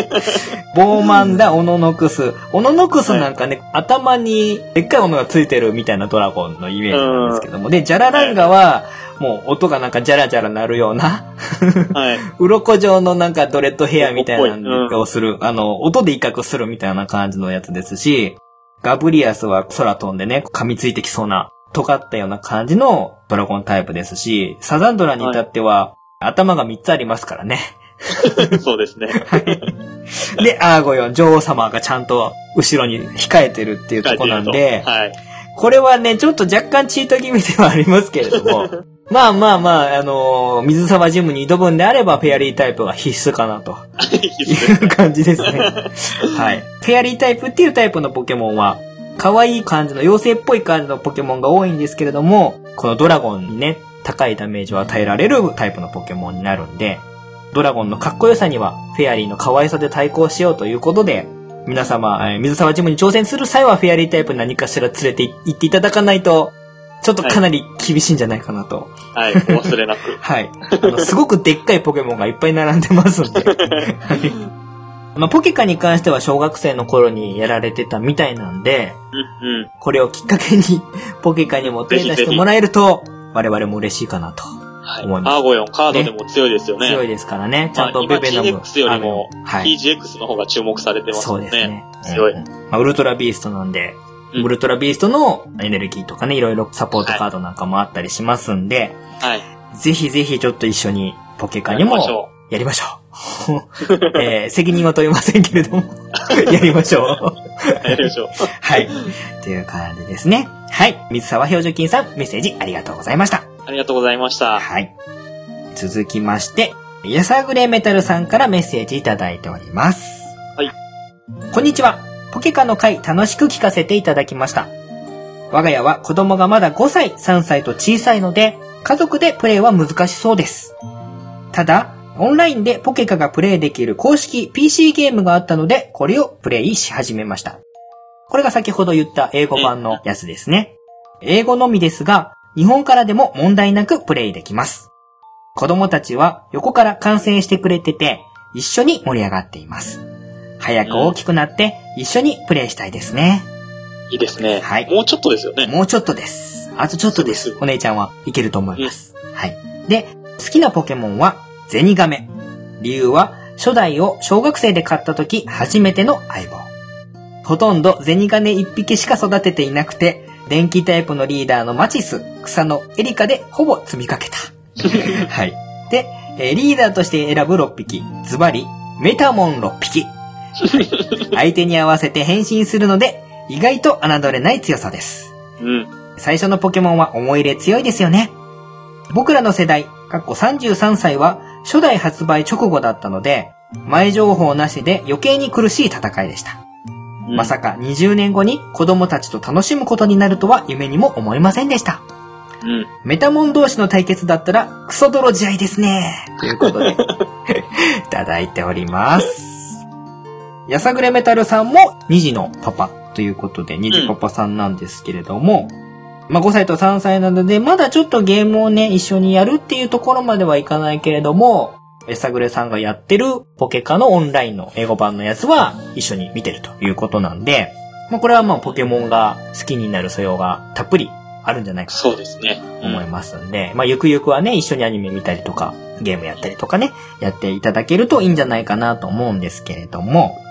ボーマンだ、オノノクス。オノノクスなんかね、頭にでっかいものがついてるみたいなドラゴンのイメージなんですけども。で、ジャラランガは、もう音がなんかジャラジャラ鳴るような、はい。鱗状のなんかドレッドヘアみたいなのをする、あの、音で威嚇するみたいな感じのやつですし、ガブリアスは空飛んでね、噛みついてきそうな、尖ったような感じのドラゴンタイプですし、サザンドラに至っては、頭が3つありますからね。そうですね。で、アーゴヨン、女王様がちゃんと後ろに控えてるっていうとこなんで、はい。これはね、ちょっと若干チート気味ではありますけれども、まあまあまあ、あのー水沢ジムに挑むんであれば、フェアリータイプが必須かなと いう感じですね。はい。フェアリータイプっていうタイプのポケモンは、可愛い感じの妖精っぽい感じのポケモンが多いんですけれども、このドラゴンにね、高いダメージを与えられるタイプのポケモンになるんで、ドラゴンのかっこよさには、フェアリーの可愛さで対抗しようということで、皆様、え水沢ジムに挑戦する際は、フェアリータイプに何かしら連れて行っていただかないと、ちょっとかなり厳しいんじゃないかなと。はい。お忘れなく。はい。あの、すごくでっかい。ポケモンがい。っぱい。並んでますんで。はい。まあ、ポケカに関しては小学生の頃にやられてたみたいなんで、うんうん。これをきっかけに ポケカにも手出してもらえると、我々も嬉しいかなと。はい。思いますアーゴヨンカードでも強いですよね。強いですからね。ちゃんとまあベベノム。今 GX よりも。PGX の方が注目されてますね。うんですね。強いうんまあ、ウルトラビーストなんで、うんウルトラビーストのエネルギーとかね、いろいろサポートカードなんかもあったりしますんで、はい。ぜひぜひちょっと一緒にポケカにもやりましょう。えー、責任は問いませんけれども、やりましょう。う。やりましょう。はい。という感じですね。はい。水沢表情筋さん、メッセージありがとうございました。ありがとうございました。はい。続きまして、やさぐれメタルさんからメッセージいただいております。はい。こんにちは。ポケカの回楽しく聞かせていただきました。我が家は子供がまだ5歳、3歳と小さいので、家族でプレイは難しそうです。ただ、オンラインでポケカがプレイできる公式 PC ゲームがあったので、これをプレイし始めました。これが先ほど言った英語版のやつですね。英語のみですが、日本からでも問題なくプレイできます。子供たちは横から観戦してくれてて、一緒に盛り上がっています。早く大きくなって一緒にプレイしたいですね。いいですね。はいもうちょっとですよね。もうちょっとです。あとちょっとです。そうお姉ちゃんはいけると思います。はい。で、好きなポケモンはゼニガメ。理由は初代を小学生で買った時初めての相棒。ほとんどゼニガメ一匹しか育てていなくて、電気タイプのリーダーのマチス、草のエリカでほぼ積みかけた。はい。で、えーリーダーとして選ぶ6匹。ズバリ、メタモン6匹。相手に合わせて変身するので、意外と侮れない強さです。うん。最初のポケモンは思い入れ強いですよね。僕らの世代、かっこ33歳は初代発売直後だったので、前情報なしで余計に苦しい戦いでした。うんまさか20年後に子供たちと楽しむことになるとは夢にも思いませんでした。うん。メタモン同士の対決だったらクソ泥試合ですね。ということで、いただいております。やさぐれメタルさんも2児のパパということで、2児パパさんなんですけれども、まあ5歳と3歳なので、まだちょっとゲームをね、一緒にやるっていうところまではいかないけれども、やさぐれさんがやってるポケカのオンラインの英語版のやつは一緒に見てるということなんで、まあこれはまあポケモンが好きになる素養がたっぷりあるんじゃないかなそうですね。と思いますんで、まあゆくゆくはね、一緒にアニメ見たりとか、ゲームやったりとかね、やっていただけるといいんじゃないかなと思うんですけれども、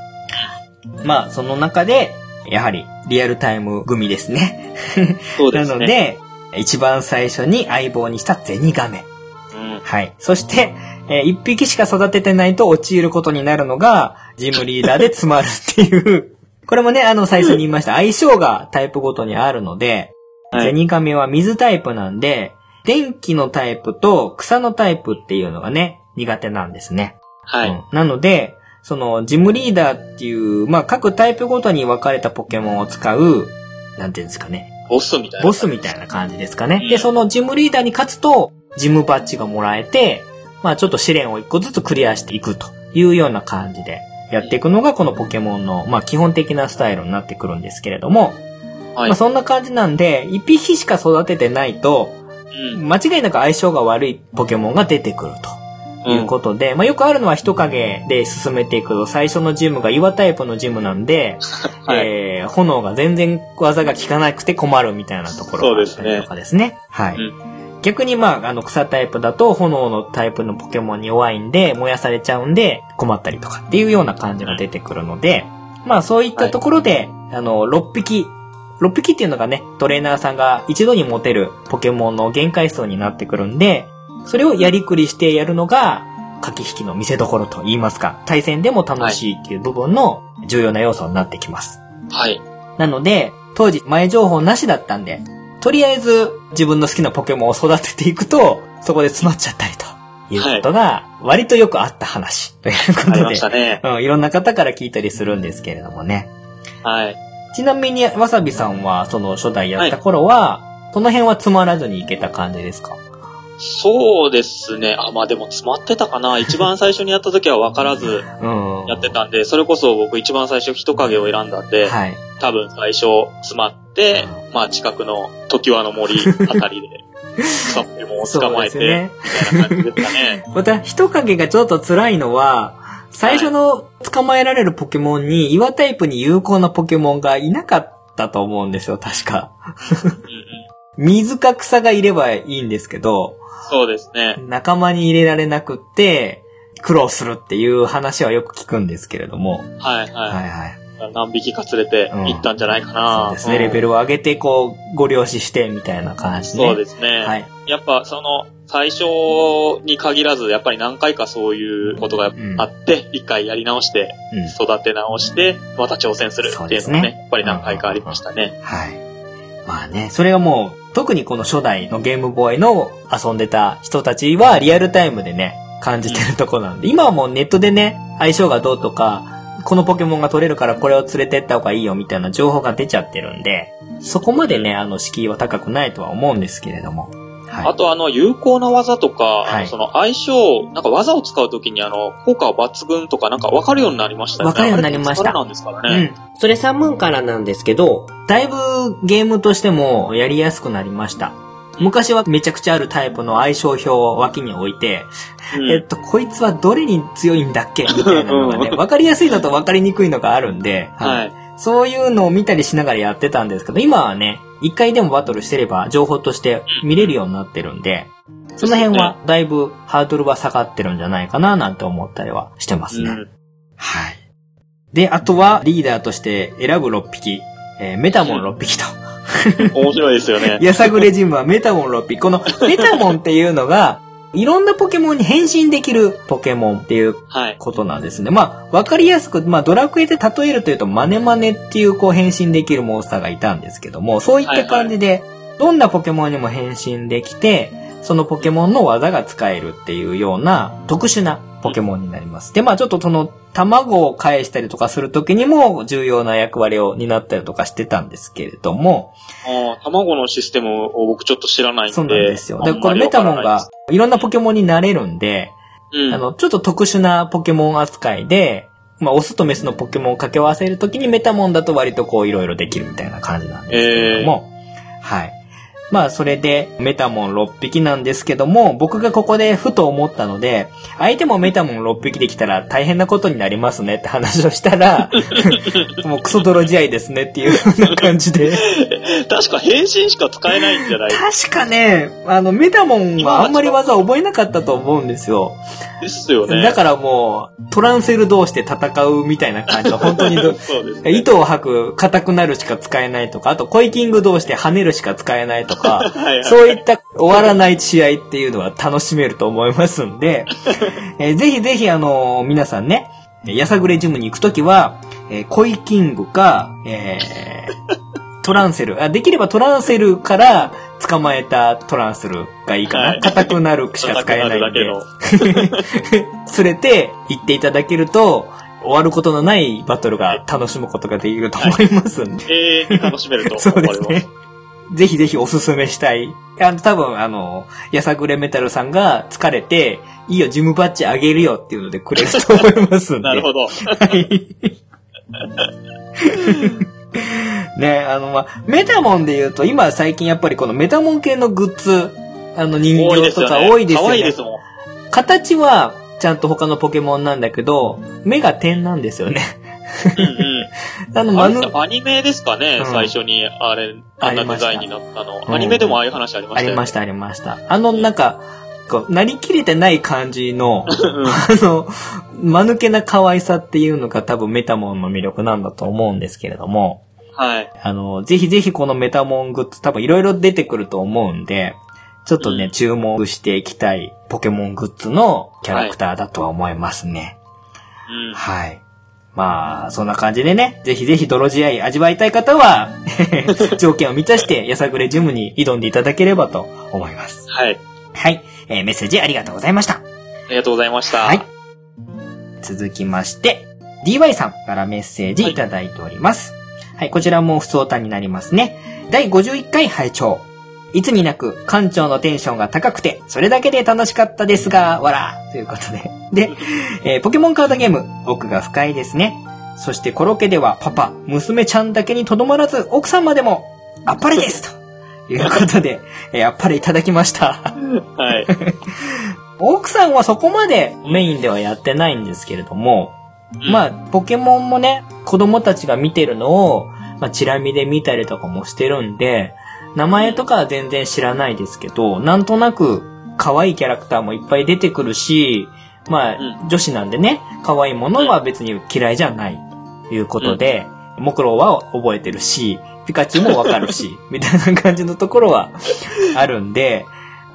まあ、その中で、やはり、リアルタイム組ですね。なそうですね。ので、一番最初に相棒にしたゼニガメ。うん。はい。そして、えー一匹しか育ててないと陥ることになるのが、ジムリーダーで詰まるっていう。これもね、あの、最初に言いました。相性がタイプごとにあるので、はいゼニガメは水タイプなんで、電気のタイプと草のタイプっていうのがね、苦手なんですね。はい。うんなので、その、ジムリーダーっていう、まあ、各タイプごとに分かれたポケモンを使う、なんていうんですかね。ボスみたいな。ボスみたいな感じですかねう。んで、そのジムリーダーに勝つと、ジムバッジがもらえて、まあちょっと試練を一個ずつクリアしていくというような感じでやっていくのがこのポケモンの、まあ基本的なスタイルになってくるんですけれども、はい。まあそんな感じなんで、一匹しか育ててないと、うん。間違いなく相性が悪いポケモンが出てくると。いうことで、まあよくあるのは人影で進めていくと、最初のジムが岩タイプのジムなんで、はい。えー炎が全然技が効かなくて困るみたいなところがあったりとかですね。はい。うん逆にまあ、あの草タイプだと炎のタイプのポケモンに弱いんで、燃やされちゃうんで困ったりとかっていうような感じが出てくるので、まあそういったところで、あの、6匹、6匹っていうのがね、トレーナーさんが一度に持てるポケモンの限界数になってくるんで、それをやりくりしてやるのが、駆け引きの見せ所と言いますか、対戦でも楽しいっていう部分の重要な要素になってきます。はい。なので、当時前情報なしだったんで、とりあえず自分の好きなポケモンを育てていくと、そこで詰まっちゃったりということが、割とよくあった話ということでありまし、たね。うん、いろんな方から聞いたりするんですけれどもね。はい。ちなみに、わさびさんは、その初代やった頃は、この辺はつまらずにいけた感じですか？そうですね。あ、まあでも詰まってたかな。一番最初にやった時は分からずうん。やってたんで、それこそ僕一番最初人影を選んだんで、はい。多分最初詰まって、まあ近くの時輪の森あたりで、草ポケモンを捕まえて、そうですねみたいな感じですかね。また、人影がちょっと辛いのは、最初の捕まえられるポケモンに、岩タイプに有効なポケモンがいなかったと思うんですよ、確か。うんうん 水か草がいればいいんですけど、そうですね。仲間に入れられなくって、苦労するっていう話はよく聞くんですけれども。はいはいはい。はい。何匹か連れて行ったんじゃないかな。そうですね、レベルを上げて、こう、ご了承して、みたいな感じで。そうですね。はい。やっぱその、最初に限らず、やっぱり何回かそういうことがうんあって、一、回やり直して、うん。育て直して、また挑戦するっていうのがね、ねやっぱり何回かありましたね。はい。まあね、それがもう、特にこの初代のゲームボーイの遊んでた人たちはリアルタイムでね、感じてるとこなんで、今はもうネットでね、相性がどうとか、このポケモンが取れるからこれを連れてった方がいいよみたいな情報が出ちゃってるんで、そこまでね、あの、敷居は高くないとは思うんですけれども。はい。あとあの、有効な技とか、あはいのその相性、なんか技を使うときにあの、効果は抜群とかなんか分かるようになりましたよね。分かるようになりましたなんですからね。うん。それ3分からなんですけど、だいぶゲームとしてもやりやすくなりました。昔はめちゃくちゃあるタイプの相性表を脇に置いて、うんえっと、こいつはどれに強いんだっけみたいなのがね、うんわかりやすいのとわかりにくいのがあるんで、はい。そういうのを見たりしながらやってたんですけど、今はね、一回でもバトルしてれば情報として見れるようになってるんで、その辺はだいぶハードルは下がってるんじゃないかななんて思ったりはしてますね。うんはい。で、あとはリーダーとして選ぶ6匹、えーメタモン6匹と。面白いですよね。やさぐれジムはメタモン6匹。このメタモンっていうのが、いろんなポケモンに変身できるポケモンっていうはい。ことなんですね。まあ、わかりやすく、まあ、ドラクエで例えるというと、マネマネっていう、こう、変身できるモンスターがいたんですけども、そういった感じで、どんなポケモンにも変身できて、そのポケモンの技が使えるっていうような、特殊なポケモンになります。で、まあ、ちょっとその、卵を返したりとかするときにも、重要な役割を担ったりとかしてたんですけれども、あー卵のシステムを僕ちょっと知らないんで。そうなんですよ。で、これメタモンがいろんなポケモンになれるんで、うん。あの、ちょっと特殊なポケモン扱いで、まあ、オスとメスのポケモンを掛け合わせるときにメタモンだと割とこういろいろできるみたいな感じなんですけれども、はい。まあそれでメタモン6匹なんですけども、僕がここでふと思ったので、相手もメタモン6匹できたら大変なことになりますねって話をしたら、もうクソ泥試合ですねっていうような感じで。確か変身しか使えないんじゃない？確かね、あのメタモンはあんまり技覚えなかったと思うんですよ。ですよね。だからもう、トランセル同士で戦うみたいな感じで、本当に ね。糸を吐く、硬くなるしか使えないとか、あとコイキング同士で跳ねるしか使えないとか、はいはいそういった終わらない試合っていうのは楽しめると思いますんで、えーぜひぜひあのー皆さんね、やさぐれジムに行くときは、えーコイキングか、えートランセルあ、できればトランセルから捕まえたトランセルがいいかはない硬くなるしか使えないんで。連れて行っていただけると、終わることのないバトルが楽しむことができると思いますんで。永遠に楽しめるとそう思われます。ですね。ぜひぜひおすすめしたい。あの、多分、あの、やさぐれメタルさんが疲れて、いいよ、ジムバッジあげるよっていうのでくれると思いますんで。なるほど。はい。ね、あの、まあ、メタモンで言うと、今最近やっぱりこのメタモン系のグッズ、あの人。形とか多いですよね。可愛いですもん。形は、ちゃんと他のポケモンなんだけど、目が点なんですよね。うんうん。あの、アニメですかね、うん最初に、あれ、あんなデザインになったの。うんアニメでもああいう話ありましたよりました、ありました。あの、なんか、こう、なりきれてない感じの、うんあの、間抜けな可愛さっていうのが多分メタモンの魅力なんだと思うんですけれども、はい。あの、ぜひぜひこのメタモングッズ多分いろいろ出てくると思うんで、ちょっとね、うん注目していきたいポケモングッズのキャラクターだとは思いますね。うん。はい。まあ、そんな感じでね、ぜひぜひ泥試合味わいたい方は、条件を満たして、やさぐれジムに挑んでいただければと思います。はい。はい。えーメッセージありがとうございました。ありがとうございました。はい。続きまして、DY さんからメッセージいただいております。はい、こちらも不相談になりますね。第51回拝聴いつになく館長のテンションが高くて、それだけで楽しかったですが、わらということで。で、えーポケモンカードゲーム、奥が深いですね。そしてコロケではパパ、娘ちゃんだけにとどまらず、奥さんまでも、あっぱれです ということで、えーあっぱれいただきました。はい。奥さんはそこまでメインではやってないんですけれども、まあ、ポケモンもね、子供たちが見てるのを、まあ、チラ見で見たりとかもしてるんで、名前とかは全然知らないですけど、なんとなく可愛いキャラクターもいっぱい出てくるし、まあ、う女子なんでね、可愛いものは別に嫌いじゃないということで、モクロウは覚えてるし、ピカチュウもわかるし、みたいな感じのところはあるんで、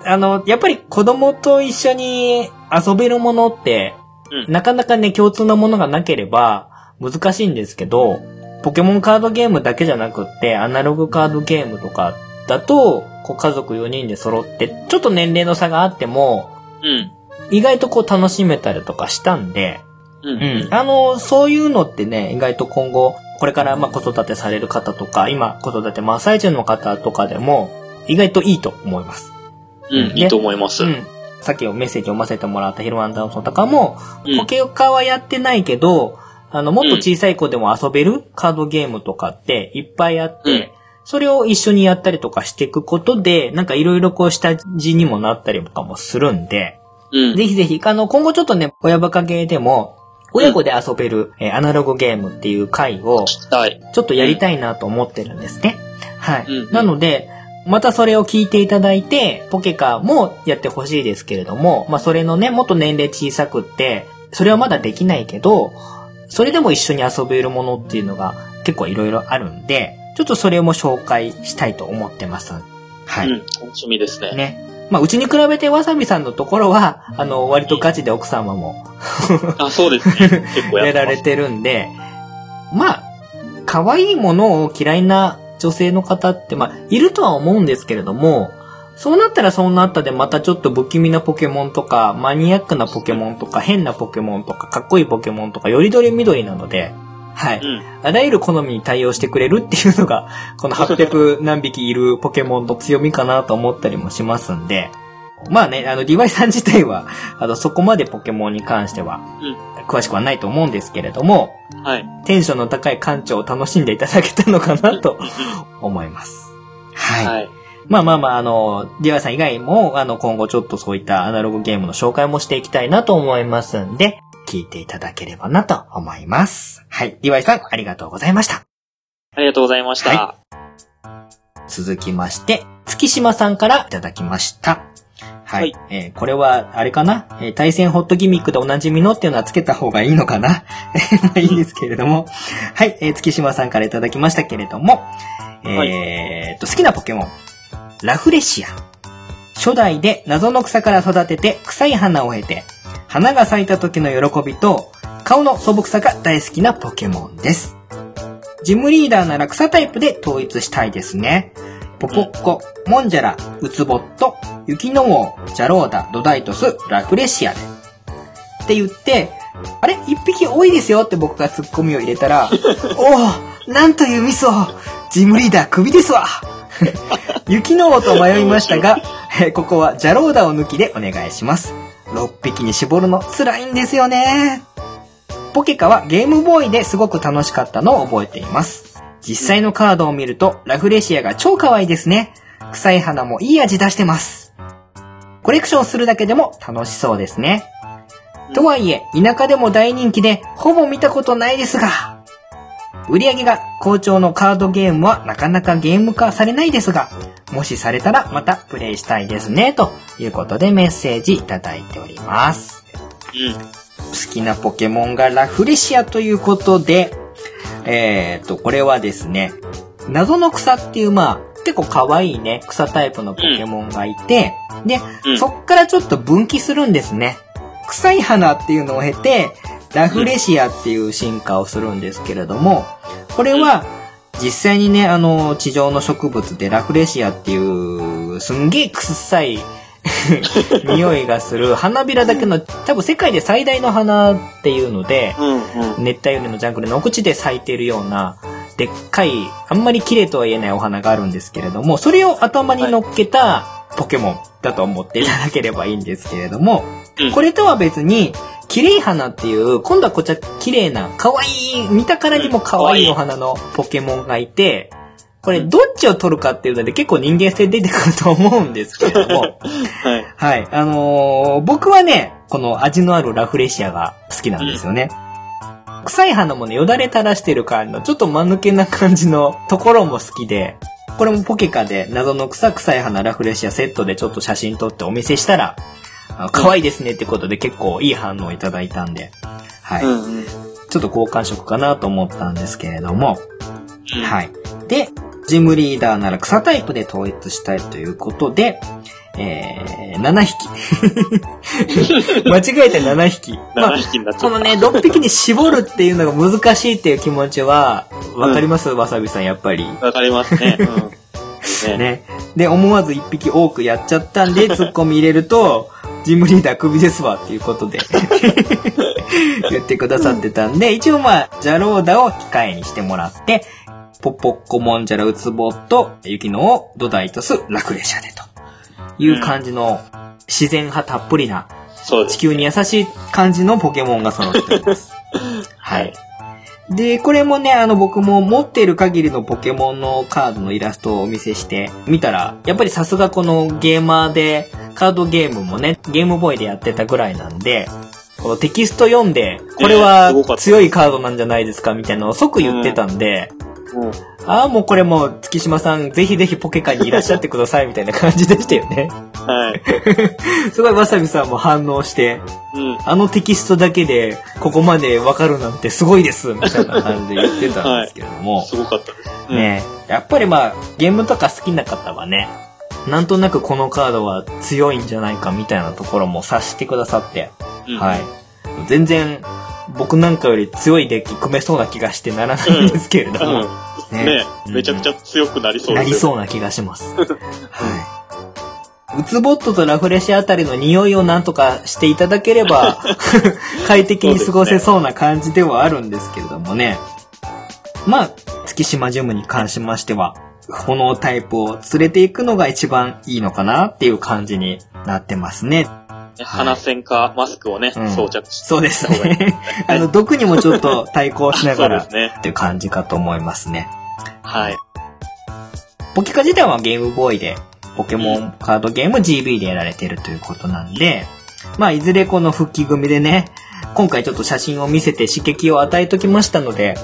あの、やっぱり子供と一緒に遊べるものって、うん。なかなかね、共通のものがなければ難しいんですけど、ポケモンカードゲームだけじゃなくって、アナログカードゲームとかだと、こう家族4人で揃って、ちょっと年齢の差があっても、うん。意外とこう楽しめたりとかしたんで、うん。うん。あの、そういうのってね、意外と今後、これからまあ子育てされる方とか、今子育て真っ最中の方とかでも、意外といいと思います。うん。いいと思います。うん。うん。さっきメッセージ読ませてもらったヒルワンダウンソンとかも、うんポケカはやってないけど、あの、もっと小さい子でも遊べるカードゲームとかっていっぱいあって、うんそれを一緒にやったりとかしていくことで、なんかいろいろこう下地にもなったりとかもするんで、うん。ぜひぜひ、あの、今後ちょっとね、親バカゲーでも、親子で遊べる、えーアナログゲームっていう回を、はい。ちょっとやりたいなと思ってるんですね。はい。うんなので、またそれを聞いていただいて、ポケカもやってほしいですけれども、まあそれのね、もっと年齢小さくって、それはまだできないけど、それでも一緒に遊べるものっていうのが結構いろいろあるんで、ちょっとそれも紹介したいと思ってます。はい。うん。楽しみですね。ね。まあ、うちに比べてわさびさんのところは、あの、割とガチで奥様もあ、そうですね。結構や。られてるんで、まあ、可愛いものを嫌いな女性の方って、まあ、いるとは思うんですけれども、そうなったらそうなったでまたちょっと不気味なポケモンとか、マニアックなポケモンとか、変なポケモンとか、かっこいいポケモンとか、よりどりみどりなので、はい。うん。あらゆる好みに対応してくれるっていうのが、この800何匹いるポケモンの強みかなと思ったりもしますんで、まあね、あの、ディバイさん自体は、あの、そこまでポケモンに関しては、詳しくはないと思うんですけれども、はい。テンションの高い館長を楽しんでいただけたのかなと 思います。はい。はい。まあまあまあ、あの、DY さん以外も、あの、今後ちょっとそういったアナログゲームの紹介もしていきたいなと思いますんで、聞いていただければなと思います。はい。DY さん、ありがとうございました。ありがとうございました。は続きまして、月島さんからいただきました。はい。はいえーこれは、あれかな、えー対戦ホットギミックでおなじみのっていうのはつけた方がいいのかな？まあいいんですけれども。はい。えー月島さんからいただきましたけれども、えーっと、好きなポケモン。ラフレシア。初代で謎の草から育てて臭い花を経て、花が咲いた時の喜びと、顔の素朴さが大好きなポケモンです。ジムリーダーなら草タイプで統一したいですね。ポポッコ、モンジャラ、ウツボット、雪の王、ジャローダ、ドダイトス、ラフレシアで。って言って、あれ？一匹多いですよって僕がツッコミを入れたら、おおなんというミスをジムリーダークビですわ 雪の王と迷いましたが、えここはジャローダを抜きでお願いします。6匹に絞るの辛いんですよね。ポケカはゲームボーイですごく楽しかったのを覚えています。実際のカードを見るとラフレシアが超可愛いですね。臭い花もいい味出してます。コレクションするだけでも楽しそうですね。とはいえ、田舎でも大人気でほぼ見たことないですが、売り上げが好調のカードゲームはなかなかゲーム化されないですが、もしされたらまたプレイしたいですね、ということでメッセージいただいております。うん。好きなポケモンがラフレシアということで、えー、と、これはですね、謎の草っていう、まあ、結構可愛いね、草タイプのポケモンがいて、で、うんそっからちょっと分岐するんですね。臭い花っていうのを経て、ラフレシアっていう進化をするんですけれども、これは、実際にね、あの、地上の植物でラフレシアっていう、すんげえ臭い 匂いがする花びらだけの、多分世界で最大の花っていうので、うんうん。熱帯雨林のジャングルの奥地で咲いているような、でっかい、あんまり綺麗とは言えないお花があるんですけれども、それを頭に乗っけたポケモンだと思っていただければいいんですけれども、うん。これとは別に、綺麗花っていう、今度はこっちは綺麗な、可愛い、見たからにも可愛いお花のポケモンがいて、これどっちを取るかっていうので結構人間性出てくると思うんですけれども、はい。はい。あのー僕はね、この味のあるラフレシアが好きなんですよね。臭い花もね、よだれ垂らしてる感じの、ちょっと間抜けな感じのところも好きで、これもポケカで謎の草臭い花ラフレシアセットでちょっと写真撮ってお見せしたら、可愛いですねってことで結構いい反応いただいたんで、はい。うんうん。ちょっと交換色かなと思ったんですけれども、うんはい。で、ジムリーダーなら草タイプで統一したいということで、えー、7匹。間違えて7匹。まあ7匹になっちゃった。このね、6匹に絞るっていうのが難しいっていう気持ちは、わかります、わさびさん、やっぱり。わかりますね。うん。ね。ね。で、思わず1匹多くやっちゃったんで、ツッコミ入れると、ジムリーダークビですわっていうことで 言ってくださってたんで、一応まあ、ジャローダを控えにしてもらって、ポッポッコモンジャラウツボット、ユキノオ、ドダイトス、ラクレシャでという感じの自然派たっぷりな。地球に優しい感じのポケモンが揃っています。はい。で、これもね、あの僕も持っている限りのポケモンのカードのイラストをお見せして見たら、やっぱりさすがこのゲーマーで、カードゲームもね、ゲームボーイでやってたぐらいなんで、このテキスト読んで、これねは強いカードなんじゃないですかみたいなのを即言ってたんで、うん。ああ、もうこれもう月島さんぜひぜひポケカにいらっしゃってくださいみたいな感じでしたよね。はい。すごいわさびさんも反応して、うん。あのテキストだけでここまでわかるなんてすごいですみたいな感じで言ってたんですけれども、すごかったです。うん。ねやっぱりまあゲームとか好きな方はね、なんとなくこのカードは強いんじゃないかみたいなところも察してくださって、うんはい。全然僕なんかより強いデッキ組めそうな気がしてならないんですけれども、うん。ねねめちゃくちゃ強くなりそうなです。りそうな気がします。はい。ウツボットとラフレシあたりの匂いをなんとかしていただければ、快適に過ごせそうな感じではあるんですけれどもね。まあ、月島ジムに関しましては、このタイプを連れていくのが一番いいのかなっていう感じになってますね。ね鼻栓かマスクをね、うん装着して。そうですね。あの、毒にもちょっと 対抗しながらねっていう感じかと思いますね。はい。ポケカ自体はゲームボーイでポケモンカードゲーム GB でやられてるということなんで、まあ、いずれこの復帰組でね、今回ちょっと写真を見せて刺激を与えときましたので、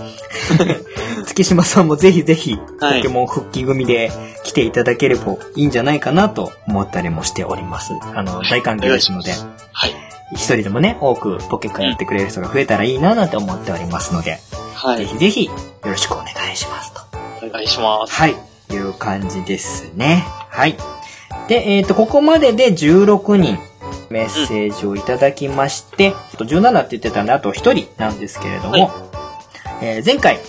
月島さんもぜひぜひ、ポはいケモン復帰組で来ていただければいいんじゃないかなと思ったりもしております。あの、大歓迎ですので、はい。一人でもね、多くポケカやってくれる人が増えたらいいななんて思っておりますので、はい。ぜひぜひよろしくお願いしますと。お願いします。はい。いう感じですね。はい。で、えっ、と、ここまでで16人メッセージをいただきまして、あと17って言ってたんで、あと1人なんですけれども、はい。えー前回、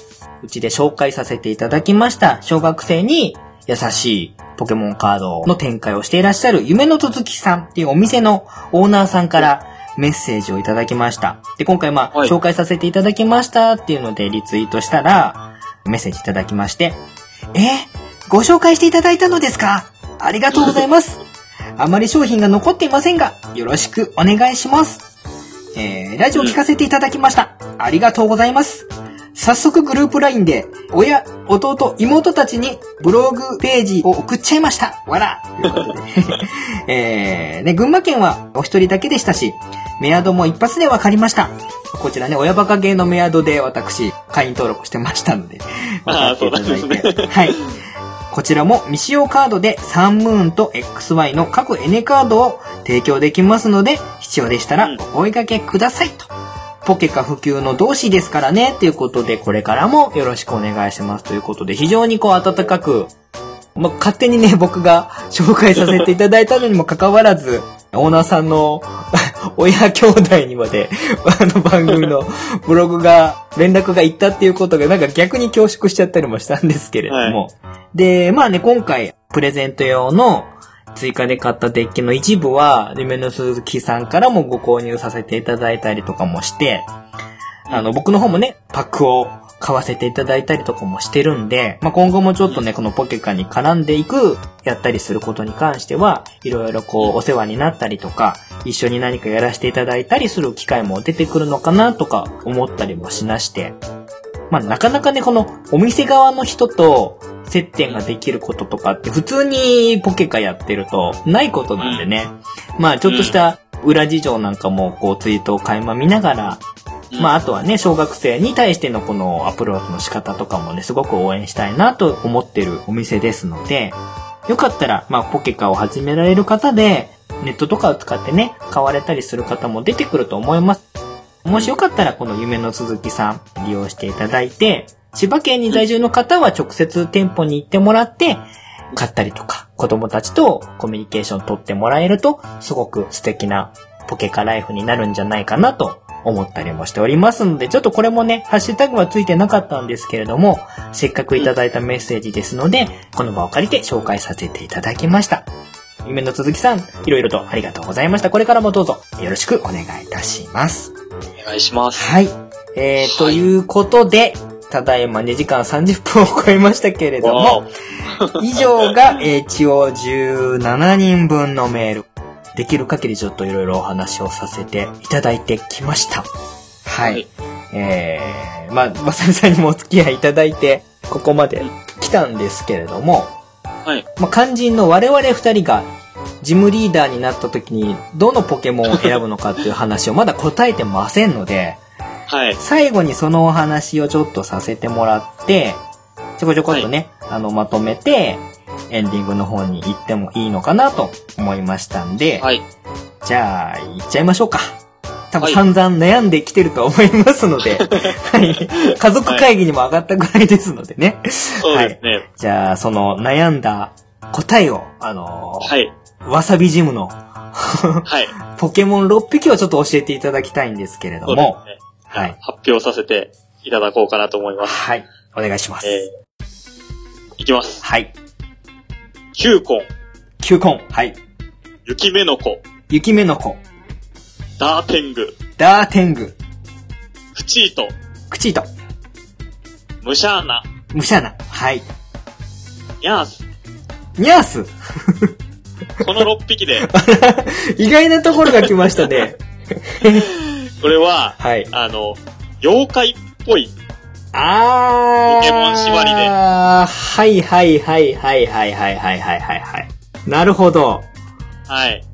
うちで紹介させていただきました、小学生に優しいポケモンカードの展開をしていらっしゃる夢の続きさんっていうお店のオーナーさんからメッセージをいただきました。で、今回まあ、はい。紹介させていただきましたっていうのでリツイートしたら、メッセージいただきまして、えご紹介していただいたのですか？ありがとうございます。あまり商品が残っていませんが、よろしくお願いします。えー、ラジオ聞かせていただきました。ありがとうございます。早速グループ LINE で、親、弟、妹たちにブログページを送っちゃいました。わら。えー、ね、群馬県はお一人だけでしたし、メアドも一発で分かりました。こちらね、親バカゲーのメアドで私、会員登録してましたので、あーそうなんて。はい。こちらも未使用カードでサンムーンと XY の各 N カードを提供できますので、必要でしたらうん。お追いかけくださいと。ポケカ普及の同志ですからね、ということで、これからもよろしくお願いします。ということで、非常にこう温かく、まあ、勝手にね、僕が紹介させていただいたのにもかかわらず、オーナーさんの 親兄弟にまで、あの番組のブログが、連絡が行ったっていうことが、なんか逆に恐縮しちゃったりもしたんですけれども。で、まあね、今回、プレゼント用の追加で買ったデッキの一部は、夢の鈴木さんからもご購入させていただいたりとかもして、あの、僕の方もね、パックを買わせていただいたりとかもしてるんで、まあ、今後もちょっとね、このポケカに絡んでいく、やったりすることに関しては、いろいろこう、お世話になったりとか、一緒に何かやらせていただいたりする機会も出てくるのかなとか思ったりもしまして、まあ、なかなかね、このお店側の人と接点ができることとかって普通にポケカやってるとないことなんでね。まあ、ちょっとした裏事情なんかもこうツイートを垣間見ながら、まあ、あとはね、小学生に対してのこのアプローチの仕方とかもね、すごく応援したいなと思ってるお店ですので、よかったら、まあ、ポケカを始められる方で、ネットとかを使ってね、買われたりする方も出てくると思います。もしよかったら、この夢の鈴木さん、利用していただいて、千葉県に在住の方は直接店舗に行ってもらって、買ったりとか、子供たちとコミュニケーション取ってもらえると、すごく素敵なポケカライフになるんじゃないかなと思ったりもしておりますので、ちょっとこれもね、ハッシュタグはついてなかったんですけれども、せっかくいただいたメッセージですので、この場を借りて紹介させていただきました。夢の続きさん、いろいろとありがとうございました。これからもどうぞよろしくお願いいたします。お願いします。はい。えー、ということで、ただいま2時間30分を超えましたけれどわも、以上が、えー一応17人分のメール。できる限りちょっといろいろお話をさせていただいてきました。はい。はいえー、まあ、まさみさんにもお付き合いいただいて、ここまで来たんですけれども、はい。まあ、肝心の我々二人が、ジムリーダーになった時に、どのポケモンを選ぶのかっていう話をまだ答えてませんので、はい。最後にそのお話をちょっとさせてもらって、ちょこちょこっとね、あの、まとめて、エンディングの方に行ってもいいのかなと思いましたんで、はい。じゃあ、行っちゃいましょうか。多分はい散々悩んできてると思いますので、はい。家族会議にも上がったぐらいですのでね。そうですね。じゃあ、その悩んだ答えを、あのーはい。わさびジムのはい。ポケモン6匹をちょっと教えていただきたいんですけれども、ね。はい。発表させていただこうかなと思います。はい。お願いします。えー、いきます。はい。キューコン、球根。はい。雪目の子、雪目の子。ダーテング、ダーテング。フチート、クチート。ムシャーナ、ムシャナ。はい。ニャース。ニャース。この6匹で、意外なところが来ましたね。これは、はい。あの、妖怪っぽい。あー。ポケモン縛りではいはいはいはいはいはいはいはいはいはい。なるほど。はい。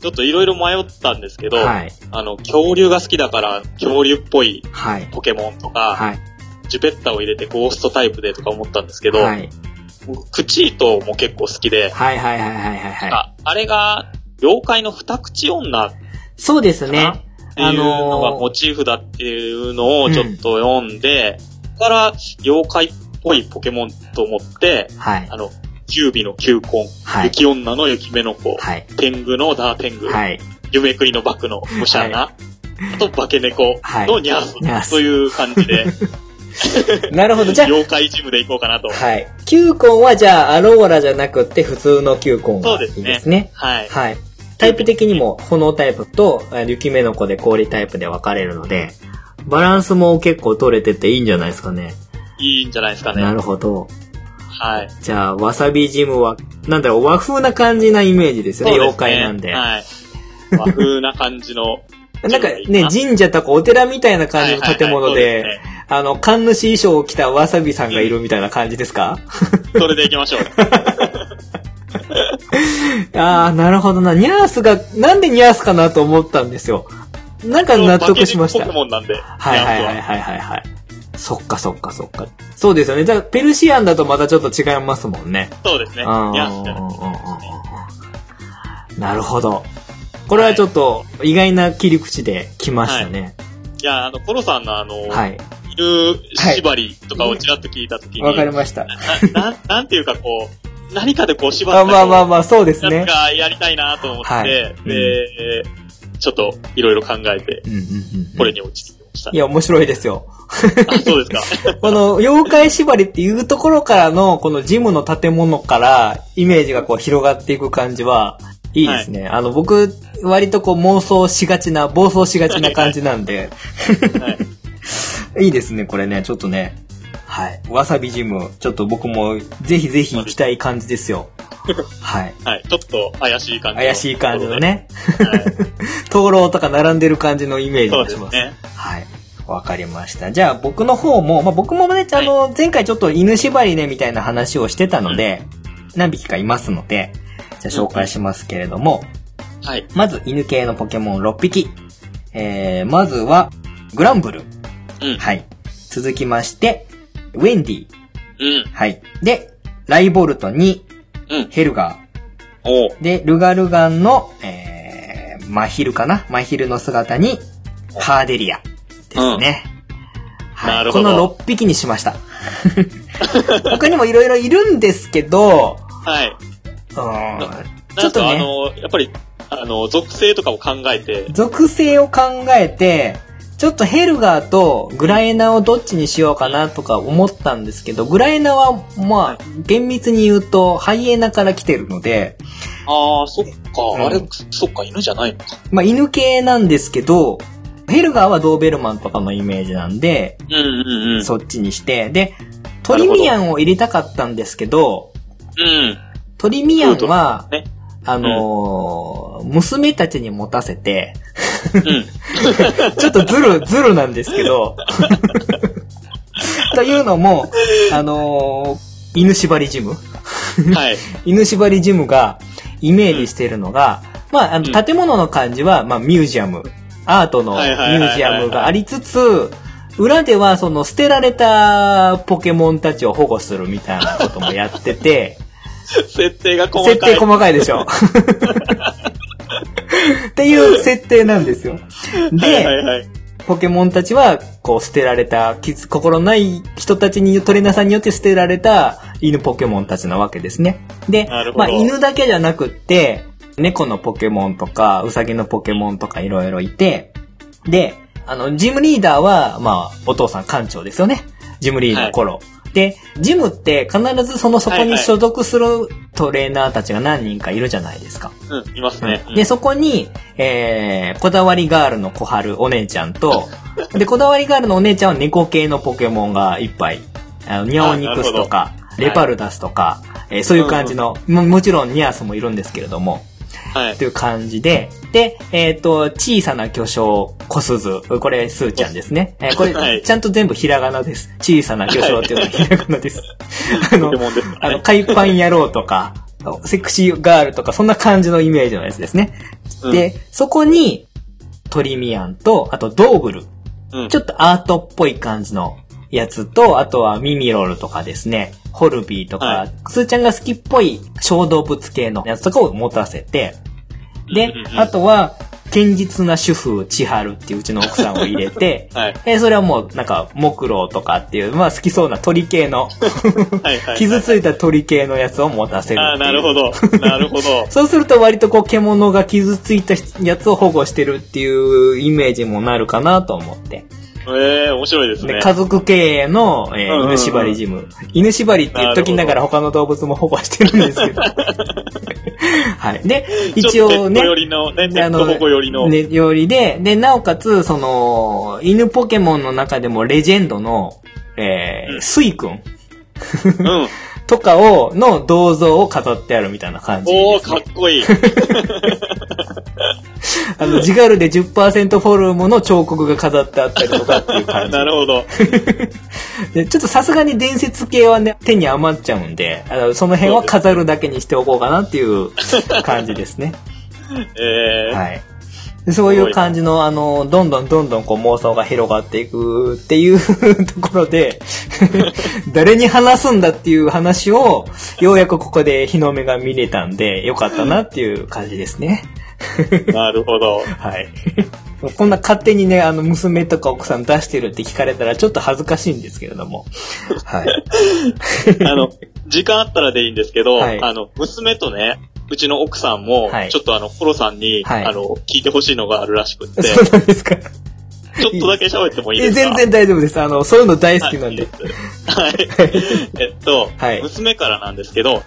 ちょっといろいろ迷ったんですけど、はい。あの、恐竜が好きだから恐竜っぽいはい。ポケモンとか、はい。ジュペッタを入れてゴーストタイプでとか思ったんですけど、はい。僕クチートも結構好きで、はいはいはいはいはいはい。ああれが、妖怪の二口女っそうですね。ていうのがモチーフだっていうのをちょっと読んで、そこから妖怪っぽいポケモンと思って、はい。あの、キュービの球根、はい雪女の雪目の子、はい。天狗のダーテング、はい。夢くりのバクのムシャナ、あと化け猫のニャース、という感じで、なるほど。じゃ妖怪ジムで行こうかなと。あ、はい。球根はじゃあ、アローラじゃなくて普通の球根がいいそうですねですね。はい。はい。タイプ的にも炎タイプとあ雪目の子で氷タイプで分かれるので、バランスも結構取れてていいんじゃないですかね。いいんじゃないですかね。なるほど。はい。じゃあ、わさびジムは、なんだろう、和風な感じなイメージですよね、そう妖怪なんで。はい。和風な感じの。なんかね、神社とかお寺みたいな感じの建物で、あの、神主衣装を着たわさびさんがいるみたいな感じですか、すねそれで行きましょう。ああ、なるほどな。ニャースが、なんでニャースかなと思ったんですよ。なんか納得しました。ポケモンなんで。はいはいはいはいはいはい。そっかそっかそっか。そうですよね。じゃあ、ペルシアンだとまたちょっと違いますもんね。そうですね。ニャースじゃななるほど。これはちょっと意外な切り口で来ましたね。いや、あの、コロさんのあの、はい。犬縛りとかをちらっと聞いたときに、わ、かりました。な、ななんていうかこう、何かでこう縛あったまあまあまあ、そうですねやつ。がやりたいなと思って、はいで、ちょっといろいろ考えて、うんうんうんこれに落ち着きました。いや、面白いですよ。あ、そうですか。この、妖怪縛りっていうところからの、このジムの建物から、イメージがこう広がっていく感じは、いいですね。あの、僕、割とこう妄想しがちな、暴走しがちな感じなんで、はい。いいですね、これね、ちょっとね。はい。わさびジム、ちょっと僕もぜひぜひ行きたい感じですよ。はい。はい。ちょっと怪しい感じの。怪しい感じの。ね。はい。灯籠とか並んでる感じのイメージそうがします。ですね。はい。わかりました。じゃあ僕の方も、まあ、僕もね、あの、前回ちょっと犬縛りね、みたいな話をしてたので、何匹かいますので、じゃあ紹介しますけれども、はい。まず犬系のポケモン6匹。えー、まずは、グランブル。うん。はい。続きまして、ウェンディ。うん。はい。で、ライボルトに、うん。ヘルガおうー。で、ルガルガンの、えー、マヒルかな？マヒルの姿に、ハーデリアですね。はい。なるほどこの6匹にしました。他にもいろいろいるんですけど、はい。うん、ちなんょっかあとね、の、やっぱり、あの、属性とかを考えて、属性を考えて、ちょっとヘルガーとグラエナをどっちにしようかなとか思ったんですけど、グラエナは、まあ、厳密に言うと、ハイエナから来てるので、ああ、そっか、うんあれ、そっか、犬じゃないのか。まあ、犬系なんですけど、ヘルガーはドーベルマンとかのイメージなんで、うんうんうん。そっちにして、で、トリミアンを入れたかったんですけど、うん。トリミアンは、ね。あのー娘たちに持たせて、うん。ちょっとズル、ズルなんですけど、というのも、あのー犬縛りジムはい。犬縛りジムがイメージしているのが、まあ、あうんの、建物の感じは、まあ、ミュージアム、アートのミュージアムがありつつ、裏では、その、捨てられたポケモンたちを保護するみたいなこともやってて、設定が細かい。設定細かいでしょ。っていう設定なんですよ。で、はいはいはい。ポケモンたちは、こう、捨てられた、傷心ない人たちに、トレーナーさんによって捨てられた犬ポケモンたちなわけですね。でまあ、犬だけじゃなくって、猫のポケモンとか、ウサギのポケモンとかいろいろいて、で、あの、ジムリーダーは、まあ、お父さん館長ですよね。ジムリーダー頃。で、ジムって必ずそのそこに所属するトレーナーたちが何人かいるじゃないですか。うん、いますね。うん。で、そこに、えー、こだわりガールの小春、お姉ちゃんと、で、こだわりガールのお姉ちゃんは猫系のポケモンがいっぱい、あの、ニャオニクスとか、ど。レパルダスとか、えーそういう感じの、ももちろんニャースもいるんですけれども、はい。と。いう感じで、で、えっ、と、小さな巨匠、小鈴。これ、スーちゃんですね。えーこれ、はいちゃんと全部ひらがなです。小さな巨匠っていうのはひらがなです。あ のあの、ね。海パン野郎とか、セクシーガールとか、そんな感じのイメージのやつですね。うん、で、そこに、トリミアンと、あとドーブル。うん、ちょっとアートっぽい感じのやつと、あとはミミロルとかですね、ホルビーとか、はいスーちゃんが好きっぽい小動物系のやつとかを持たせて、であとは、堅実な主婦、千春っていううちの奥さんを入れて、はい。えーそれはもう、なんか、木狼とかっていう、まあ好きそうな鳥系の。傷ついた鳥系のやつを持たせるあなるほど。なるほど。そうすると割とこう獣が傷ついたやつを保護してるっていうイメージもなるかなと思って。ええ面白いですで、ね。家族経営の、えーうんうんうん犬縛りジム。犬縛りって言っときながら他の動物も保護してるんですけど。はい。で、一応ねね、ペあの。ね、よりで、で、なおかつ、その、犬ポケモンの中でもレジェンドの、えーうんスイくんうん。とかを、の銅像を飾ってあるみたいな感じおー。かっこいい。あの、ジガルで10%フォルムの彫刻が飾ってあったりとかっていう感じ。なるほど。でちょっとさすがに伝説系はね、手に余っちゃうんで、あのその辺は飾るだけにしておこうかなっていう感じですね。ええはい。でそういう感じの、あの、どんどんどんどんこう妄想が広がっていくっていうところで、誰に話すんだっていう話を、ようやくここで日の目が見れたんで、よかったなっていう感じですね。なるほど。はい。こんな勝手にね、あの、娘とか奥さん出してるって聞かれたらちょっと恥ずかしいんですけれども。はい。あの、時間あったらでいいんですけど、はいあの、娘とね、うちの奥さんも、はいちょっとあの、コロさんに、はいあの、聞いてほしいのがあるらしくって、そうなんですか？ちょっとだけ喋ってもいいえですか？全然大丈夫です。あの、そういうの大好きなんで。はい。えっと、はい娘からなんですけど、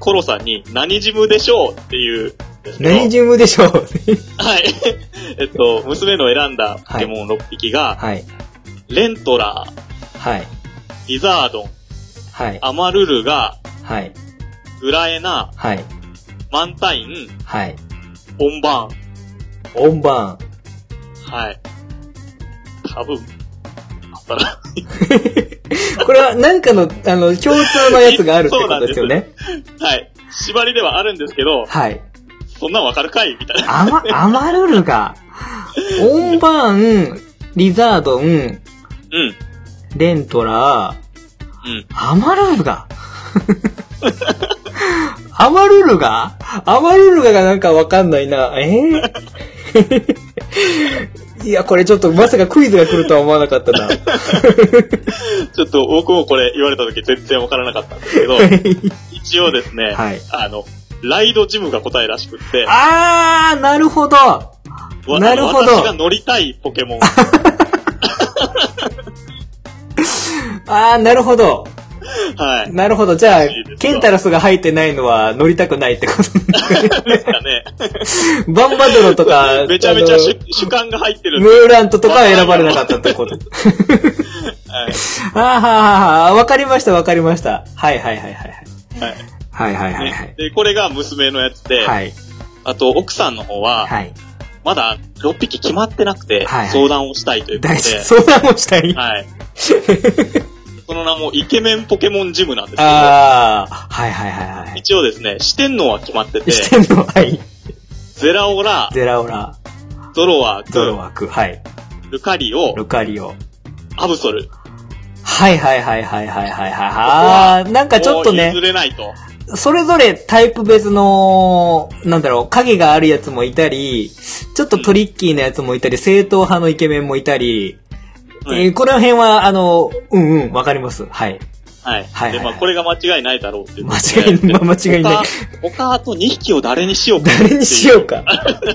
コロさんに何ジムでしょう？っていう何ジムでしょうはい。えっと、娘の選んだポケモン6匹が、はい。レントラはい。ー、リザードン、はい。アマルルガ、はい。グラエナ、はい。マンタイン、はい。ボンバオンバーン。はい。多分、あったら、ーン。これは何かの、あの、共通のやつがあるってことですよね。はい。縛りではあるんですけど、はい。そんなんわかるかいみたいな。アマ、アマルルが、オンバーン、リザードン、うん。レントラー、うん。アマルルがアマルルが？アマルルががなんかわかんないな。えー？いや、これちょっとまさかクイズが来るとは思わなかったな。ちょっと僕もこれ言われた時全然わからなかったんですけど、一応ですね、はいあの、ライドジムが答えらしくって、あー、なるほど。わなるほど私が乗りたいポケモン。あー、なるほど。はい。なるほど。じゃあケンタロスが入ってないのは乗りたくないってことですかね。バンバドロとか、めちゃめちゃ主主観が入ってるんムで。ーラントとかは選ばれなかったってこと。はい あーはーはーはーわかりました、わかりました。はいはいはいはいはいはい。はいはいはいはいね。で、これが娘のやつで、はい。あと奥さんの方は、はい。まだ6匹決まってなくて、はいはい相談をしたいということ。で、相談をしたい？はい。その名もイケメンポケモンジムなんですけど、ああ、はいはいはいはい。一応ですね、四天王は決まってて、してんのはい。ゼラオラ、ゼラオラ、ゾロワーク、ゾロワーク、はい。ルカリオ、ルカリオ。アブソル。はいはいはいはいはいはいはい。ああ、なんかちょっとね譲、れないと。それぞれタイプ別の、なんだろう、影があるやつもいたり、ちょっとトリッキーなやつもいたり、正統派のイケメンもいたり、はいえーこの辺は、あの、うんうん、わかります。はい。はい。はいはいで、まあ、これが間違いないだろうっていうこ間。違い、まあ、間違いない。他、他あと2匹を誰にしようか。誰にしようか？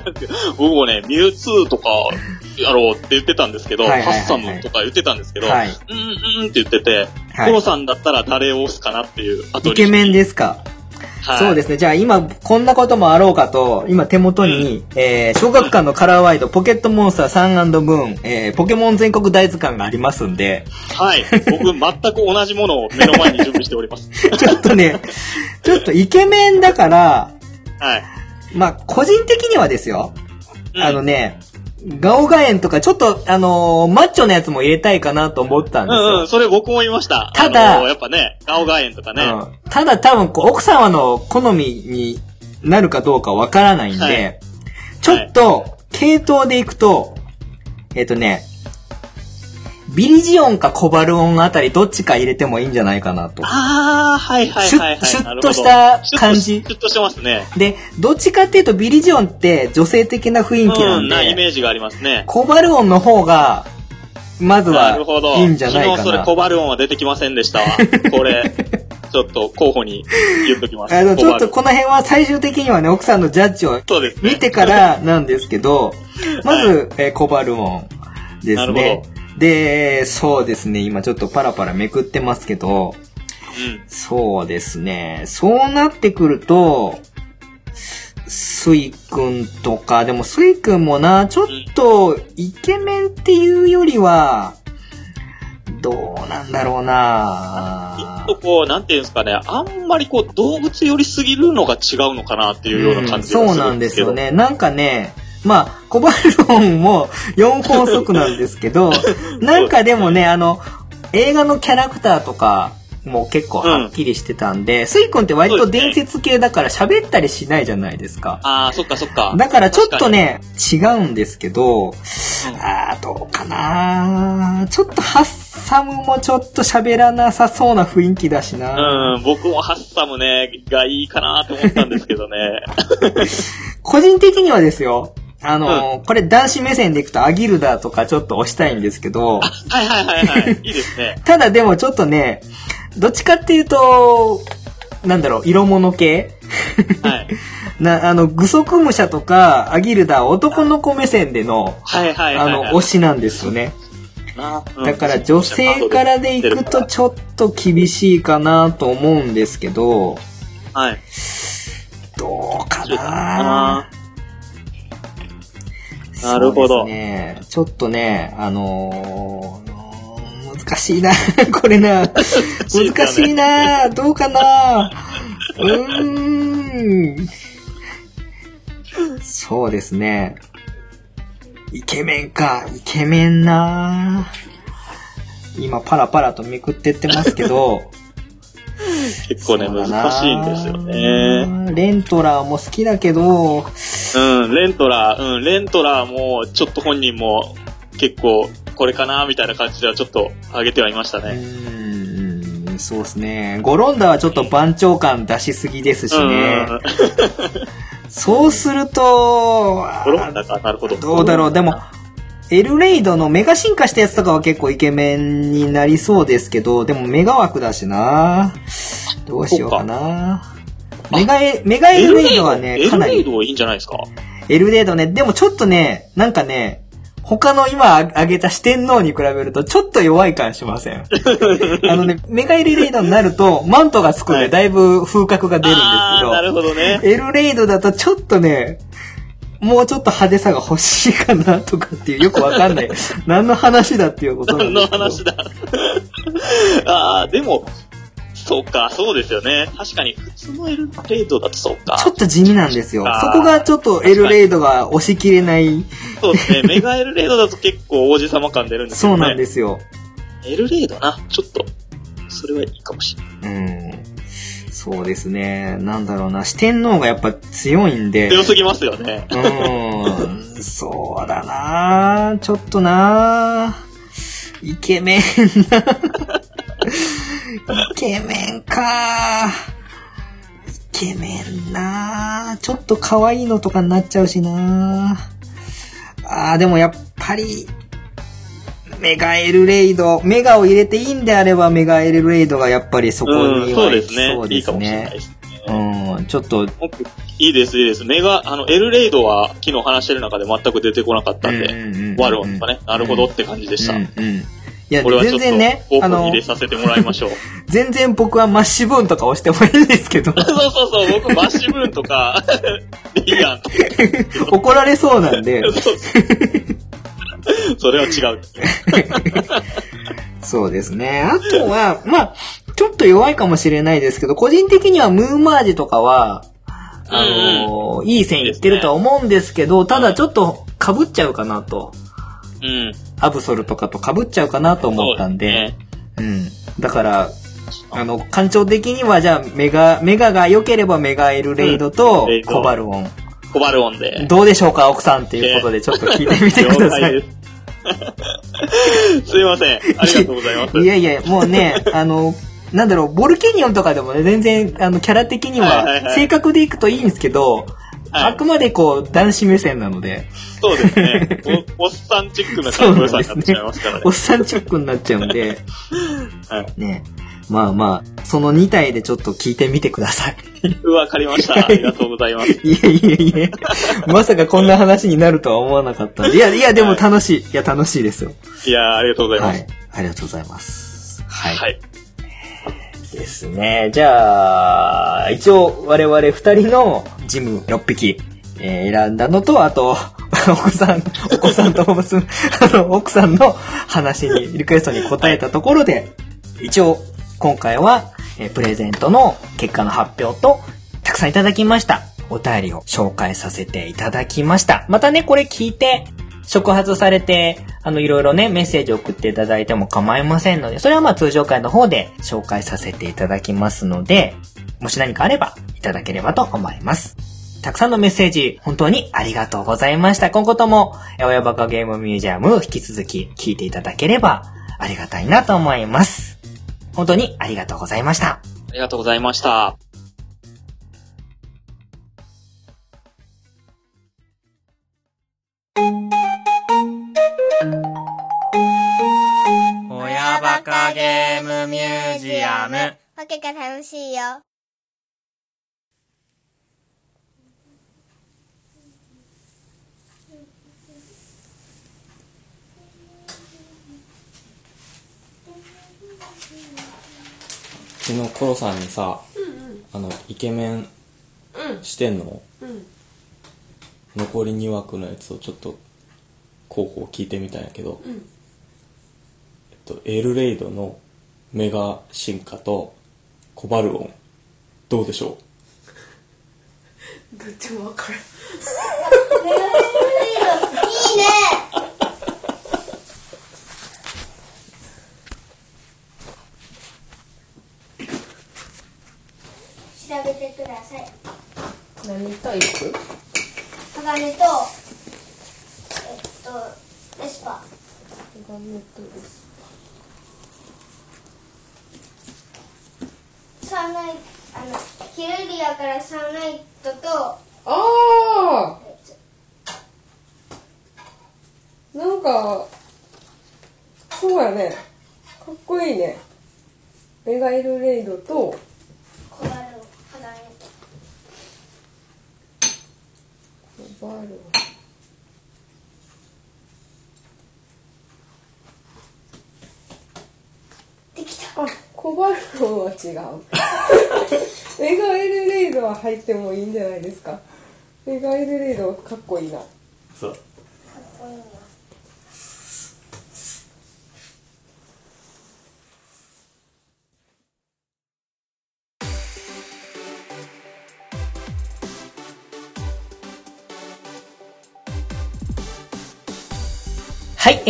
僕もね、ミュウツーとかやろうって言ってたんですけど、はいはいはいはいハッサムとか言ってたんですけど、はい。うんうんって言ってて、はいコロさんだったら誰を押すかなっていう。あとイケメンで、ですか？はい、そうですね。じゃあ今、こんなこともあろうかと、今手元に、えー、小学館のカラーワイド、ポケットモンスターサンブーン、えー、ポケモン全国大図鑑がありますんで、はい。僕、全く同じものを目の前に準備しております。ちょっとね、ちょっとイケメンだから、はい。まあ、個人的にはですよ。うんあのね、ガオガエンとかちょっと、あのーマッチョなやつも入れたいかなと思ったんですよ。うんうん、それ僕も言いました。ただあのやっぱね、ガオガエンとかね。うんただ多分こう、奥様の好みになるかどうかわからないんで、はいちょっと、系統でいくと、えっ、とね、ビリジオンかコバルオンあたりどっちか入れてもいいんじゃないかなと。あー、はいはいはい、はい。シュッとした感じシュッとしてますね。で、どっちかっていうとビリジオンって女性的な雰囲気なうんん、なイで、メージがありますね。コバルオンの方が、まずなは。いいんじゃないかな。昨日それコバルオンは出てきませんでしたわ。これ、ちょっと候補に言っときます。あの、ちょっとコこの辺は最終的にはね、奥さんのジャッジを。見てからなんですけど、まず、えーコバルオンですなるねほ。で、そうですね、今ちょっとパラパラめくってますけど、うん。そうですね、そうなってくると、スイくんとか、でもスイくんもな、ちょっとイケメンっていうよりは、どうなんだろうなちょっとこう、なんていうんですかね、あんまりこう、動物寄りすぎるのが違うのかなっていうような感じがうんそうするなんですけど。よね。なんかね、まあ、コバルオンも4本足なんですけど、なんかでもね、あの、映画のキャラクターとかも結構はっきりしてたんで、スイ君って割と伝説系だから喋ったりしないじゃないですか。ああ、そっかそっか。だからちょっとね、違うんですけど、あーどうかなちょっとハッサムもちょっと喋らなさそうな雰囲気だしな、うん、僕もハッサムね、がいいかなと思ったんですけどね。個人的にはですよ、あのーこれ男子目線でいくとアギルダとかちょっと押したいんですけど、はいはいはいはい。いいですね。ただでもちょっとね、どっちかっていうと、なんだろう、色物系？はい。な、あの、グソクムシャとかアギルダは男の子目線での、はいはいあはい、はい。の、推しなんですよね。だから女性からでいくとちょっと厳しいかなと思うんですけど、はい。どうかな？なるほどね。ちょっとね、あのー難しいな。これな。難しいな。どうかな。うーん。そうですね。イケメンか。イケメンな。今パラパラとめくってってますけど。結構ね、難しいんですよね。。レントラーも好きだけど、うん、レントラー、うん、レントラーも、ちょっと本人も、結構、これかなみたいな感じではちょっと上げてはいましたうね。ーん、そうですね。ゴロンダはちょっと番長感出しすぎですしうん。ね。そうすると、ゴロンダか、なるほど。どうだろう。でも、エルレイドのメガ進化したやつとかは結構イケメンになりそうですけど、でもメガ枠だしな。どうしようかな。メガエ、メガエルレイドはね、かなりエルレイドはいいんじゃないですか？エルレードね、でもちょっとね、なんかね、他の今挙げた四天王に比べるとちょっと弱い感しません。あのね、メガエルレードになるとマントがつくんではいだいぶ風格が出るんあーなるですほどね。けど、エルレードだとちょっとね、もうちょっと派手さが欲しいかなとかっていうよくわかんない。何の話だっていうことなん何ですけど。の話だ？ああ、でも、そうか、そうですよね。確かに、普通のエルレイドだとそうか。ちょっと地味なんですよ。そこがちょっとエルレードが押し切れない。そうですね。メガエルレイドだと結構王子様感出るんですよね。そうなんですよ。エルレイドな、ちょっと、それはいいかもしれない。うん。そうですね。なんだろうな。四天王がやっぱ強いんで。強すぎますよね。うーん。そうだなちょっとなイケメンな。イケメンかイケメンなちょっと可愛いのとかになっちゃうしなあー、でもやっぱり、メガエルレイド、メガを入れていいんであればメガエルレイドがやっぱりそこうん、にはそうですねそう。いいですかもしれないね。ですね。うん、ちょっと、僕いいです、いいです。メガ、あの、エルレイドは昨日話してる中で全く出てこなかったんで、ワルオンとかね、なるほどって感じでした。うんうん。いや、全然ね、あの入、れさせてもらいましょう。全然僕はマッシュブーンとか押してもいいんですけど、そうそうそう、僕、マッシュブーンとか、リーアンとか。怒られそうなんで、そうそう それは違う。そうですね。あとは、まあ、ちょっと弱いかもしれないですけど、個人的にはムーンマージとかは、あのーいい線いってるとは思うんですけど、ただちょっと、被っちゃうかなと。うん。アブソルとかと被っちゃうかなと思ったんで、そううん。だから、あの、感情的には、じゃあ、メガ、メガが良ければメガエルレイドとコバルオン。コバルオンで。どうでしょうか、奥さんっていうことで、ちょっと聞いてみてください。す。すいません。ありがとうございます。いやいや、もうね、あの、なんだろう、ボルケニオンとかでもね、全然、あの、キャラ的には、性格でいくといいんですけど、はいあくまでこう、男子目線なので、そうですね。おおっさんチックなかっこよさになってしまいますからねおっ。さんチックになっちゃうんで、はい。ね。まあまあ、その2体でちょっと聞いてみてください。うわ、かりました。ありがとうございます。いえいえいえ。まさかこんな話になるとは思わなかった。いや、いや、でも楽しい。いや、楽しいですよ。いやーありがとうございます。はい。ありがとうございます。はい。はい。ですね。じゃあ、一応我々二人のジム6匹、えー選んだのと、あと、奥さん、お子さんと娘、あの、奥さんの話に、リクエストに答えたところで、一応、今回は、えプレゼントの結果の発表と、たくさんいただきました。お便りを紹介させていただきました。またね、これ聞いて、触発されて、あの、いろいろね、メッセージを送っていただいても構いませんので、それはまあ通常回の方で紹介させていただきますので、もし何かあればいただければと思います。たくさんのメッセージ、本当にありがとうございました。今後とも、え親バカゲームミュージアム、引き続き聞いていただければありがたいなと思います。本当にありがとうございました。ありがとうございました。親バカゲームミュージアム。わけが楽しいよ。昨日コロさんにさ、あのイケメンしてんの、残り2枠のやつをちょっと候補を聞いてみたんやけど、えっと、エルレイドのメガ進化とコバルオンどうでしょ どっちもわからん。いいね調べてください。何タイプ？鋼と、えっと、エスパー。ガメとですサンライあの、ヒルリアからサンライトと、ああなんかそうやね。かっこいいね。メガエルレイドとコバル、鋼と。コバルできた。あコバルオンは違う。メガエルレイドは入ってもいいんじゃないですか。メガエルレイドかっこいいな。うそう。かっこいいな。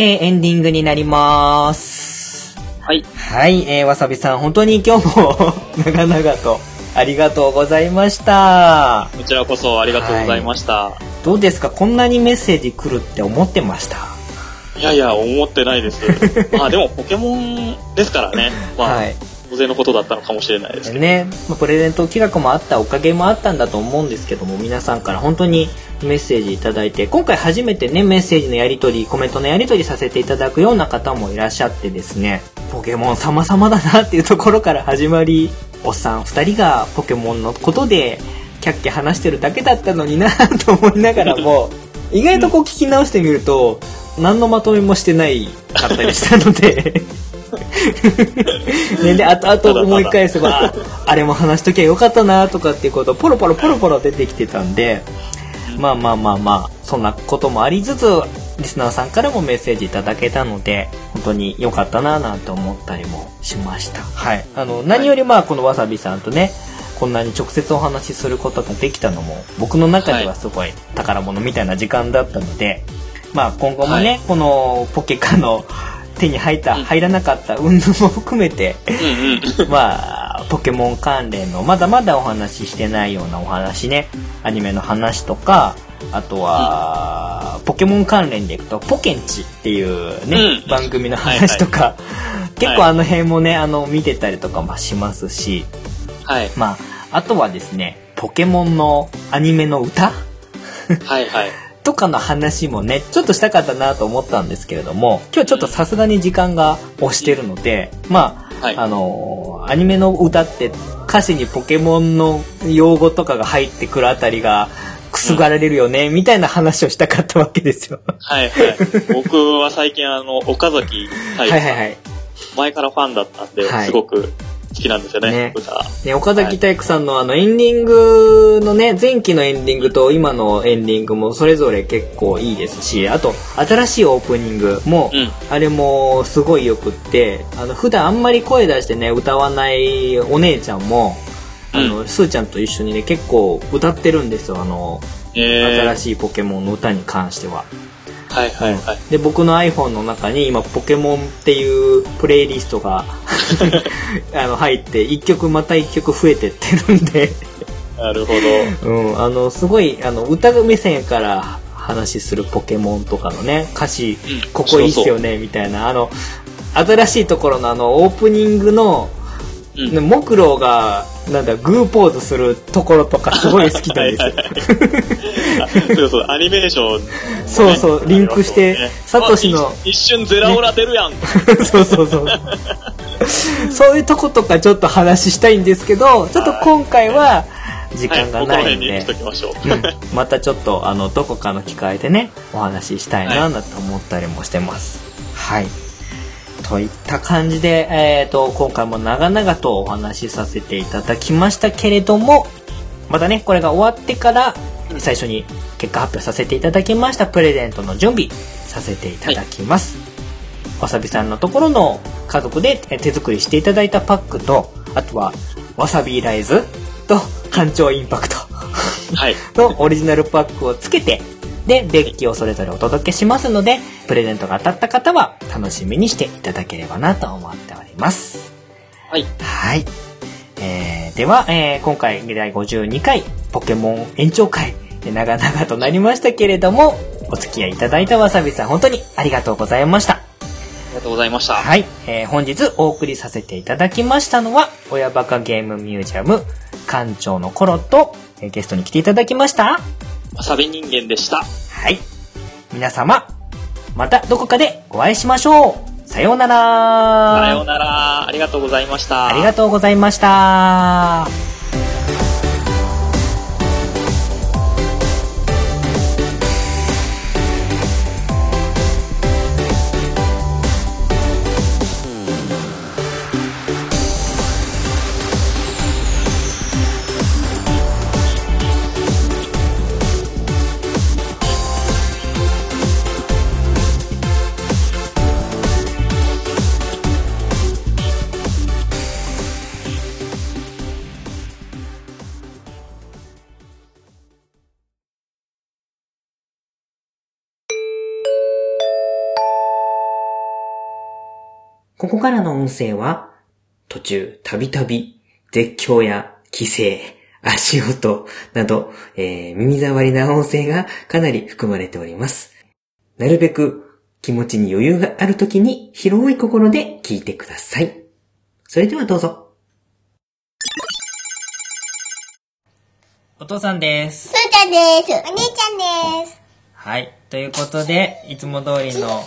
えー、エンディングになります。はい。はい、えー、わさびさん、本当に今日も 長々とありがとうございました。こちらこそありがとうございました。どうですか？こんなにメッセージ来るって思ってました？い、やいや、思ってないです。まあでもポケモンですからね。まあ、はい。当然のことだったのかもしれないです。ね、まあプレゼント企画もあったおかげもあったんだと思うんですけども皆さんから本当にメッセージいただいて今回初めてねメッセージのやり取りコメントのやり取りさせていただくような方もいらっしゃってですねポケモン様々だなっていうところから始まりおっさん2人がポケモンのことでキャッキャ話してるだけだったのになと思いながらも 意外とこう聞き直してみると何のまとめもしてないかったりしたので ね、で、後々思い返せば、ああれも話しときゃよかったなとかっていうこと、ポロポロポロポロ出てきてたんで、まあまあまあまあ、そんなこともありつつ、リスナーさんからもメッセージいただけたので、本当に良かったななんて思ったりもしました。はい。あの、何よりまあ、このわさびさんとね、こんなに直接お話しすることができたのも、僕の中ではすごい宝物みたいな時間だったので、まあ今後もね、このポケカの手に入った、入らなかった運動も含めて、うんうん。まあ、ポケモン関連のまだまだお話ししてないようなお話ね、アニメの話とか、あとは、ポケモン関連でいくと、ポケンチっていうね、うん番組の話とか、結構あの辺もね、あの、見てたりとかもしますし、はい。まあ、あとはですね、ポケモンのアニメの歌？はいはい。とかの話もね、ちょっとしたかったなと思ったんですけれども、今日ちょっとさすがに時間が押してるので、まあ、はいあのーアニメの歌って歌詞にポケモンの用語とかが入ってくるあたりがくすがられるよね、みたいな話をしたかったわけですよ。はいはい。僕は最近あの、岡崎はいはいはい。前からファンだったんで、はいすごく好きなんですよね、ね。歌。ね、岡崎体育さんのあのエンディングのね、前期のエンディングと今のエンディングもそれぞれ結構いいですし、あと新しいオープニングも、うん。あれもすごいよくって、あの普段あんまり声出してね、歌わないお姉ちゃんも、あの、スーちゃんと一緒にね、結構歌ってるんですよ、あの、えー、新しいポケモンの歌に関しては。はいはいはい。で、僕の iPhone の中に今、ポケモンっていうプレイリストが あの入って、一曲また一曲増えてってるんで、なるほど。うん、あの、すごい、あの、歌目線から話するポケモンとかのね、歌詞、うんここいいっすよね、みたいな、あの、新しいところのあの、オープニングの、うんね木狼が、なんだ、グーポーズするところとかすごい好きなんですよ。あそうそう、アニメーション。もね、そうそうリンクしてありますサトシのあ一一瞬ゼラオラ出るやん。そうそうそう。そういうとことかちょっと話したいんですけど、ちょっと今回は時はい、間がないんで。辺にし、ときましょう。うん。またちょっとあのどこかの機会でねお話ししたいななんて思ったりもしてます。はいといった感じで、えー、と今回も長々とお話しさせていただきましたけれどもまたねこれが終わってから最初に結果発表させていただきましたプレゼントの準備させていただきます、わさびさんのところの家族でえ手作りしていただいたパックとあとはわさびライズと干潮インパクト。はい。のオリジナルパックをつけて、で、デッキをそれぞれお届けしますので、プレゼントが当たった方は楽しみにしていただければなと思っております。はい。はい。えー、では、えー今回第52回ポケモン延長会、え長々となりましたけれども、お付き合いいただいたわさびさん本当にありがとうございました。ありがとうございました。はい、えー本日お送りさせていただきましたのは、親バカゲームミュージアム館長のコロと、えーゲストに来ていただきました。わさび人間でした。はい。皆様、またどこかでお会いしましょう。さようなら。さようなら。ありがとうございました。ありがとうございました。ここからの音声は、途中、たびたび、絶叫や規制、足音など、えー耳障りな音声がかなり含まれております。なるべく気持ちに余裕があるときに広い心で聞いてください。それではどうぞ。お父さんです。すーちゃんです。お姉ちゃんです。はい。ということで、いつも通りの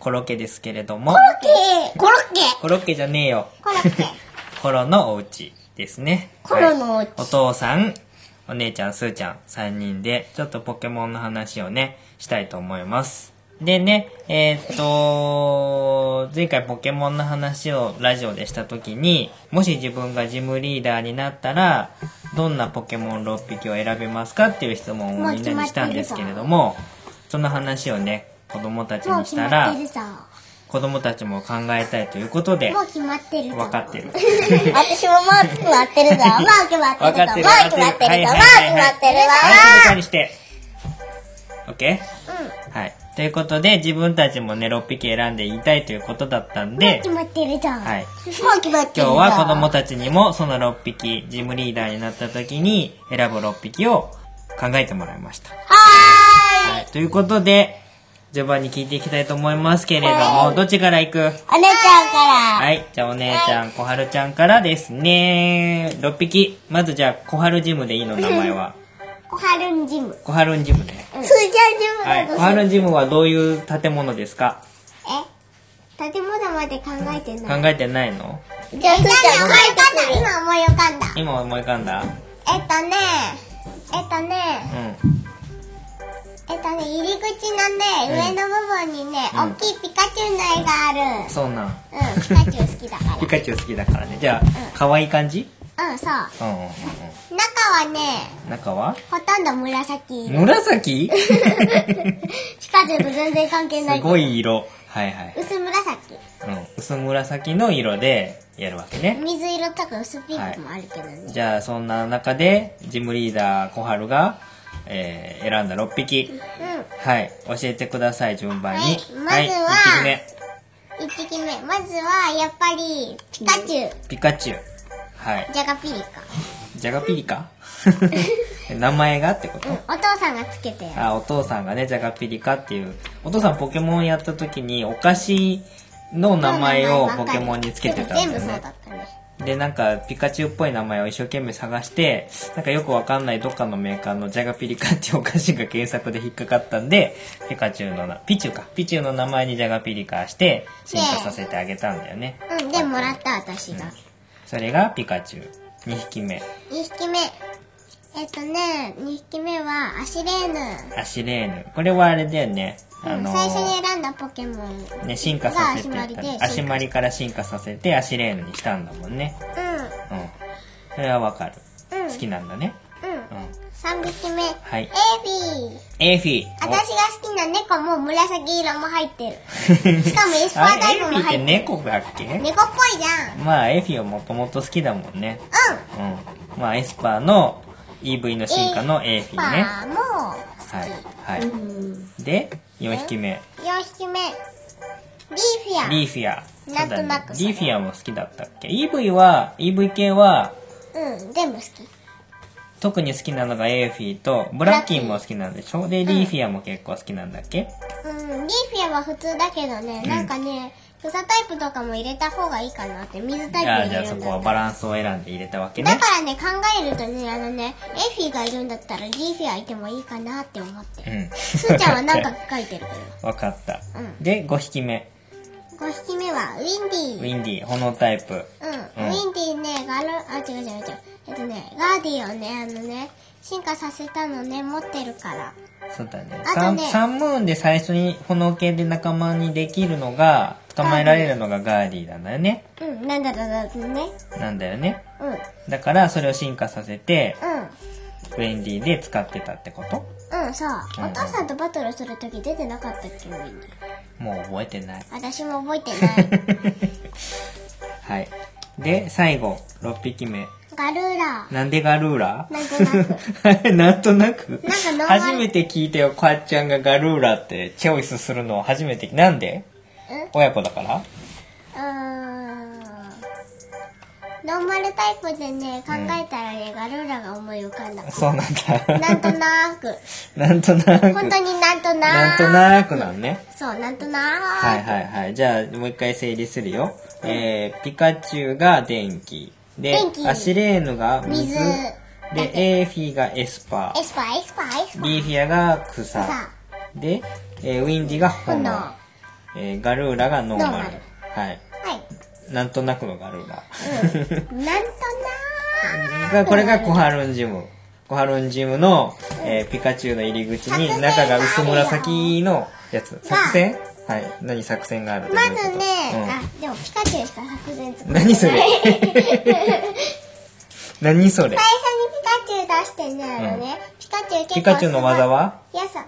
コロッケですけれども、コロッケコロッケコロッケじゃねえよ。コロッケ コロのお家ですね。コロのおはい家お父さん、お姉ちゃん、すーちゃん、3人で、ちょっとポケモンの話をね、したいと思います。でね、えーっと、前回ポケモンの話をラジオでした時に、もし自分がジムリーダーになったら、どんなポケモン6匹を選べますかっていう質問をみんなにしたんですけれども、その話をね、子供たちにしもう決またら。子供たちも考えたいということでも、う決まってるぞ。分かってる。私ももう決まってるぞ。もう決まってるぞ。もう分かってる。決まってるぞ。もう決まってるぞ。はい、静かにして。オッケーはい。ということで、自分たちもね、6匹選んで言いたいということだったんで決、まってるじゃん。はい。もう決まってる。今日は子供たちにもその6匹、ジムリーダーになった時に選ぶ6匹を考えてもらいました。ははい。ということで、序盤に聞いていきたいと思いますけれども、どっちから行く？ーい。お姉ちゃんから。はい。じゃあお姉ちゃん、小春ちゃんからですね。6匹。まずじゃあ、小春ジムでいいの名前は。小春んジム。小春ジムね。スーちゃんジムはい。小春ジムはどういう建物ですか？え？建物まで考えてない。考えてないの？じゃあ、スーちゃん思い浮かんだ。今思い浮かんだ。今思い浮かんだ？えっとね、えっとね、うん。えっとね、入り口のね、うん上の部分にね、うん大きいピカチュウの絵がある。そうなん。うん、ピカチュウ好きだか ピカチュウ好きだからね。じゃあ、可愛い感じ？ら。うん、そう。うんうんうんうん。中はね、中は？ほとんど紫色。紫？ピカチュウと全然関係ない。すごい色。はいはい。薄紫。うん。薄紫の色でやるわけね。水色とか薄ピンクもあるけどね。じゃあ、そんな中で、ジムリーダー小春が、えー、選んだ6匹。うん。はい。教えてください、順番に。はいまずは1匹目。1匹目。まずは、やっぱり、ピカチュウ。ピカチュウ。はい。ジャガピリカ。ジャガピリカ？名前がってこと、うん、お父さんがつけて。あ、お父さんがね、ジャガピリカっていう。お父さんポケモンやった時に、お菓子の名前をポケモンにつけてたんだよ全部そうねだ。ったね。で、なんか、ピカチュウっぽい名前を一生懸命探して、なんかよくわかんないどっかのメーカーのジャガピリカっていうお菓子が検索で引っかかったんで、ピカチュウのな、ピチュウか。ピチュウの名前にジャガピリカして、進化させてあげたんだよね。うん、で、もらった私が。それがピカチュウ。2匹目。2匹目。えっとね、2匹目は、アシレーヌ。アシレーヌ。これはあれだよね。あのー最初に選んだポケモン。ね、進化させてが足まりで足まりから進化させてアシレーヌにしたんだもんね。ううん。それはわかる。ん。うん。好きなんだね。うん。うん。3匹目。はいエービー。エーフィー。私が好きな猫も紫色も入ってる。しかもエスパあータイプエーフィーっても入ってる。猫だっけ？猫っぽいじゃん。まあ、エーフィーはもともと好きだもんね。うん。うん。まあ、エスパーの EV の進化のエーフィーね。パーも好はい。き。はい。うん。で、4匹目。4匹目。リーフィア。リーフィア。なんとなくねリーフィアも好きだったっけ ?イーブイは、イーブイ系は、うん、全部好き。特に好きなのがエーフィーと、ブラッキーも好きなんでしょ？で、リーフィアも結構好きなんだっけ？うん、リーフィアは普通だけどね、うんなんかね、草タイプとかも入れた方がいいかなって、水タイプじゃあ、入じゃあそこはバランスを選んで入れたわけね。だからね、考えるとね、あのね、エフィがいるんだったらリーフィアいてもいいかなって思ってる。うん。スーちゃんはなんか書いてるけわかった。うんで、5匹目。ど。5匹目はウィンディウー。ィンディ、炎タイプ。うん、うんウィンディーね、ガル、あ、違う違う違う。えっとね、ガーディをね、あのね、進化させたのね、持ってるから。そうだね。あとサンねサンムーンで最初に炎系で仲間にできるのが、捕まえられるのがガーディなんだよね。うん、なんだろうね。なんだよね。うん、うん、だから、それを進化させて、ウィンディで使ってたってこと？うん、そう。うんお父さんとバトルするとき出てなかったっけ、ンディー。もう覚えてない。私も覚えてない。はい。で、最後、6匹目。ガルーラなんでガルーラ？なんとなく。なんとなく？なんか初めて聞いたよ、かっちゃんがガルーラってチョイスするのを初めて。なんで？うん親子だから？うーん。ノーマルタイプでね、考えたらね、ガルーラが思い浮かんだ。そうなんだ。なんとなく。なんとなく。本当になんとななんく。となくなんね。そう、なんとなく。はいはいはい。じゃあ、もう一回整理するよ。えー、ピカチュウが電気。でアシレーヌが水。水で、エーフィーがエスパー。エスパー、エスパー、エスパー。リーフィアが草。さで、えー、ウィンディが炎。炎えー、ガルーラがノーマル。はい。はい。なんとなくのガルーラ。うん。なんとなが、これがコハルンジム。コハルンジムの、えーピカチュウの入り口に中が薄紫のやつ。作戦？はい。何作戦があるーまずね、うん。あ、でもピカチュウしか作戦作何それ？何それ？最初にピカチュウ出してね、あのね、ピカチュウ結構ピカチュウの技は？いやさ、ん？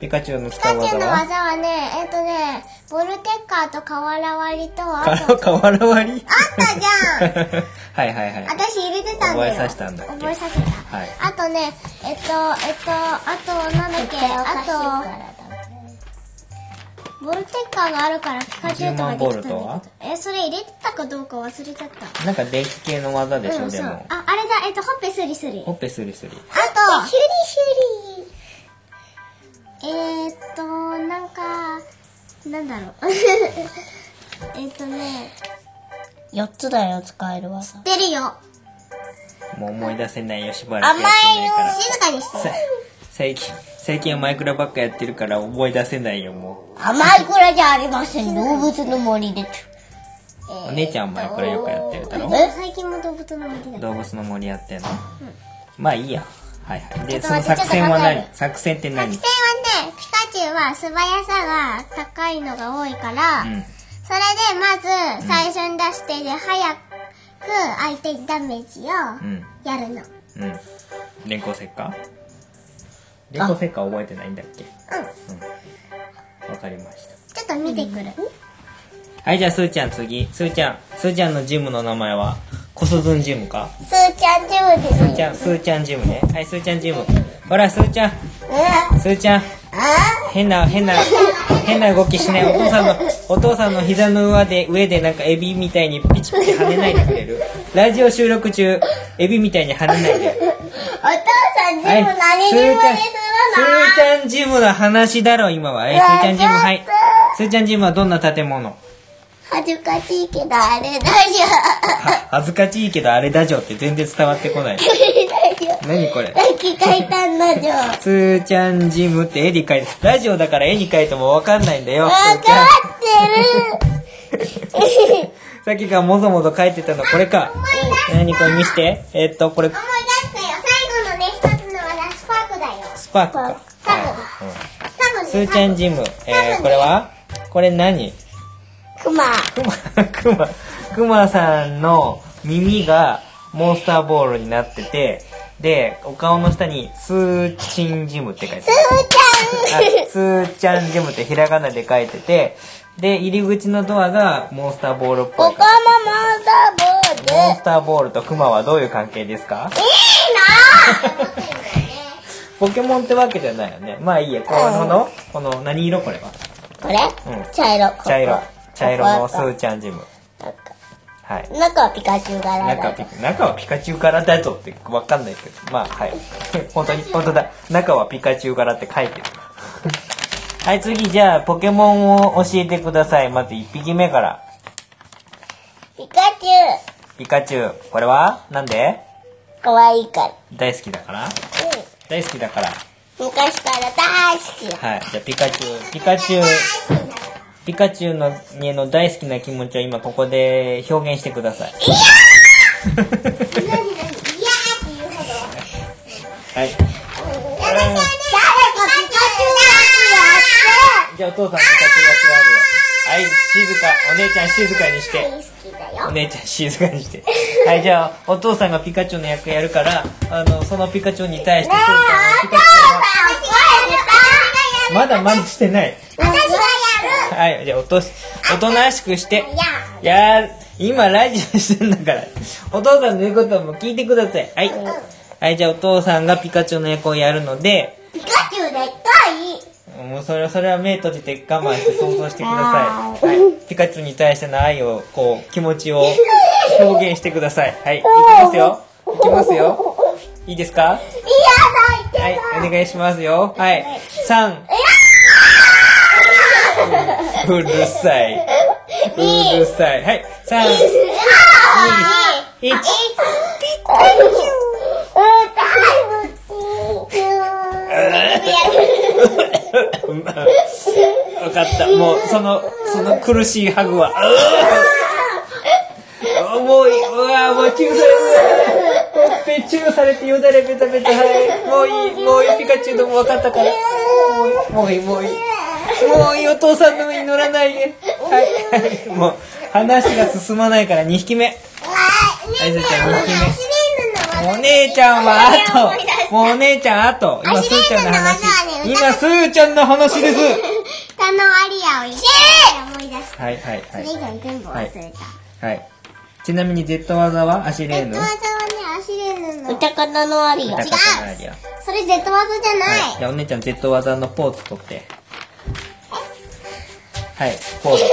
ピカチュウのピ使う技カチュウの技は？はね、えっとね、ボルテッカーと瓦割りと、あかと、瓦割り？あったじゃん。はいはいはい。私入れてたんだよ。覚えさせたんだっけ？覚えさせた。はい。あとね、えっと、えっと、あと、なんだっけ、あと、ボルテッカーがあるからピカチュウとかできたんだ10万ボルトはけど。え、それ入れてたかどうか忘れちゃった。なんか電気系の技でしょ、うん。でも。あ、あれだ、えっと、ほっぺスリスリ。ほっぺスリスリ。あと、シュリシュリ。えー、っと、なんか、なんだろう。えっとね、4つだよ、使える技。出るよ。もう思い出せないよ、しばらくやってないから。静かにして。さ最近、最近はマイクラばっかやってるから思い出せないよ、も甘いくらじゃありません。動物の森で。う。お姉ちゃんはマイクラよくやってるだろ？え最近も動物の森だ。動物の森やってんの、まあいいや。はいはい。で、その作戦は何？作戦って作何戦はね、ピカチュウは素早さが高いのが多いから、うん。それでまず最初に出してで、早く相手にダメージをうん。やるの。うん。電光石火電光石火覚えてないんだっけ？うん。わかりました。ちょっと見てくる。はい、じゃあ、すーちゃん次。すーちゃん。すーちゃんのジムの名前は、コスズンジムか？すーちゃんジムですすーちゃん、すーちゃんジムね。はい、すーちゃんジム。ほら、すーちゃん。すーちゃん。変な、変な、変な動きしない。お父さんの、お父さんの膝の上で、上でなんかエビみたいにピチピチ跳ねないでくれる。ラジオ収録中、エビみたいに跳ねないで。お父さんジムはい、何ジムにするのすーちゃん、すーちゃんジムの話だろ、今は。はい、すーちゃんジム、はい。すーちゃんジムはどんな建物？恥ずかしいけどあれ大丈は恥ずかしいけどあれだじょって全然伝わってこない。何これ？さっき書いたんだじゃん。すーちゃんジムって絵に描いて、ラジオだから絵に描いてもわかんないんだよ。わか。ってる。さっきからもぞもぞ書いてたのこれか。何これ見して。えっと、これ、思い出したよ。最後のね、一つの技、スパークだよ。スパークか。多分。はい。多分ね。すーちゃんジム。えー、これは？これ何？クマ。くま、くま、くまさんの耳がモンスターボールになってて、で、お顔の下に、スーチンジムって書いてすある。ーちゃん。あスーちゃんジムってひらがなで書いてて、で、入り口のドアがモンスターボールっぽいここもモンスターボール。モンスターボールとクマはどういう関係ですか？いいな ポケモンってわけじゃないよね。まあいいや、この、この、何色これは？これ？うん。茶色。茶色。茶色のスーちゃんジム。はい。中はピカチュウ柄だ中はピ中はピカチュウ柄だぞってわかんないけど。まあ、はい。本当に、本当だ。中はピカチュウ柄って書いてる。はい、次、じゃあ、ポケモンを教えてください。まず1匹目から。ピカチュピカチュウ。これは？なんで？ウ。かわいいから。大好きだから大好きだから。昔から大好きだ。はい。じゃあ、ピカチュウ。ピカチュウ。ピカチュウの家の大好きな気持ちを今ここで表現してください。何何いやーって言うほど。はい。誰かピカチュウだじゃあお父さんピカチュウ。はい、静か。お姉ちゃん静かにしって。お姉ちゃん静かにして。はい、じゃあ お父さんがピカチュウの役やるから、あの、そのピカチュウに対して、そうちゃんはピカチュウがまだ真似してない。私がやるはい、じゃあおとし、おとなしくして。いや今ラジオしてんだから。お父さんの言うことも聞いてください。はい。はい、じゃあお父さんがピカチュウの役をやるので、ピカチュウでっかいもうそれは、それは目閉じて我慢して想像してください。はい。ピカチュウに対しての愛を、こう、気持ちを 表現してください。はい。いきますよ。いきますよ。いいですか？はい、お願いしますよ。はい。3。うるさい。うるさい。はい。3、2、1。わかった。もう、その、その苦しいハグは。もう。うわもうチューされる。ほっぺチューされてよだれベタベタ。はい。もういい。もういい。ピカチュウでも分かったから。もういい。もういい。もういい。もういい。お父さんの上に乗らないで。はい。はい。もう、話が進まないから2匹目。はい、そちゃん2匹目。お姉ちゃんは後。もうお姉ちゃん後。今、すーちゃんの話。今、すーちゃんの話です。タのアリアを言って思い出した。はいはいはい。それ以外全部忘れた。はい。ちなみに Z 技はアシレーヌ。Z 技はね、アシレーヌの。歌方のアリア歌。方のアリア。それ Z 技じゃない。じゃあお姉ちゃん Z 技のポーズ取って。はい、ポーズ。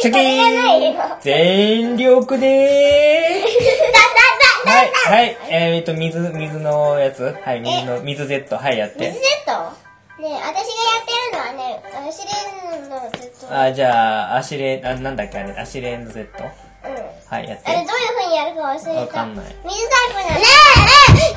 チョキーン全力でー はい、はい、えーと、水、水のやつはい、水の、水 Z、はい、やって水。Z? ねえ、私がやってるのはね、アシレンの Z。あ、じゃあ、アシレ、あ、なんだっけあれ、アシレン Z? うん。はい、やってあ。れどういう風にやるか忘れた。わかんない水タイプなの。ね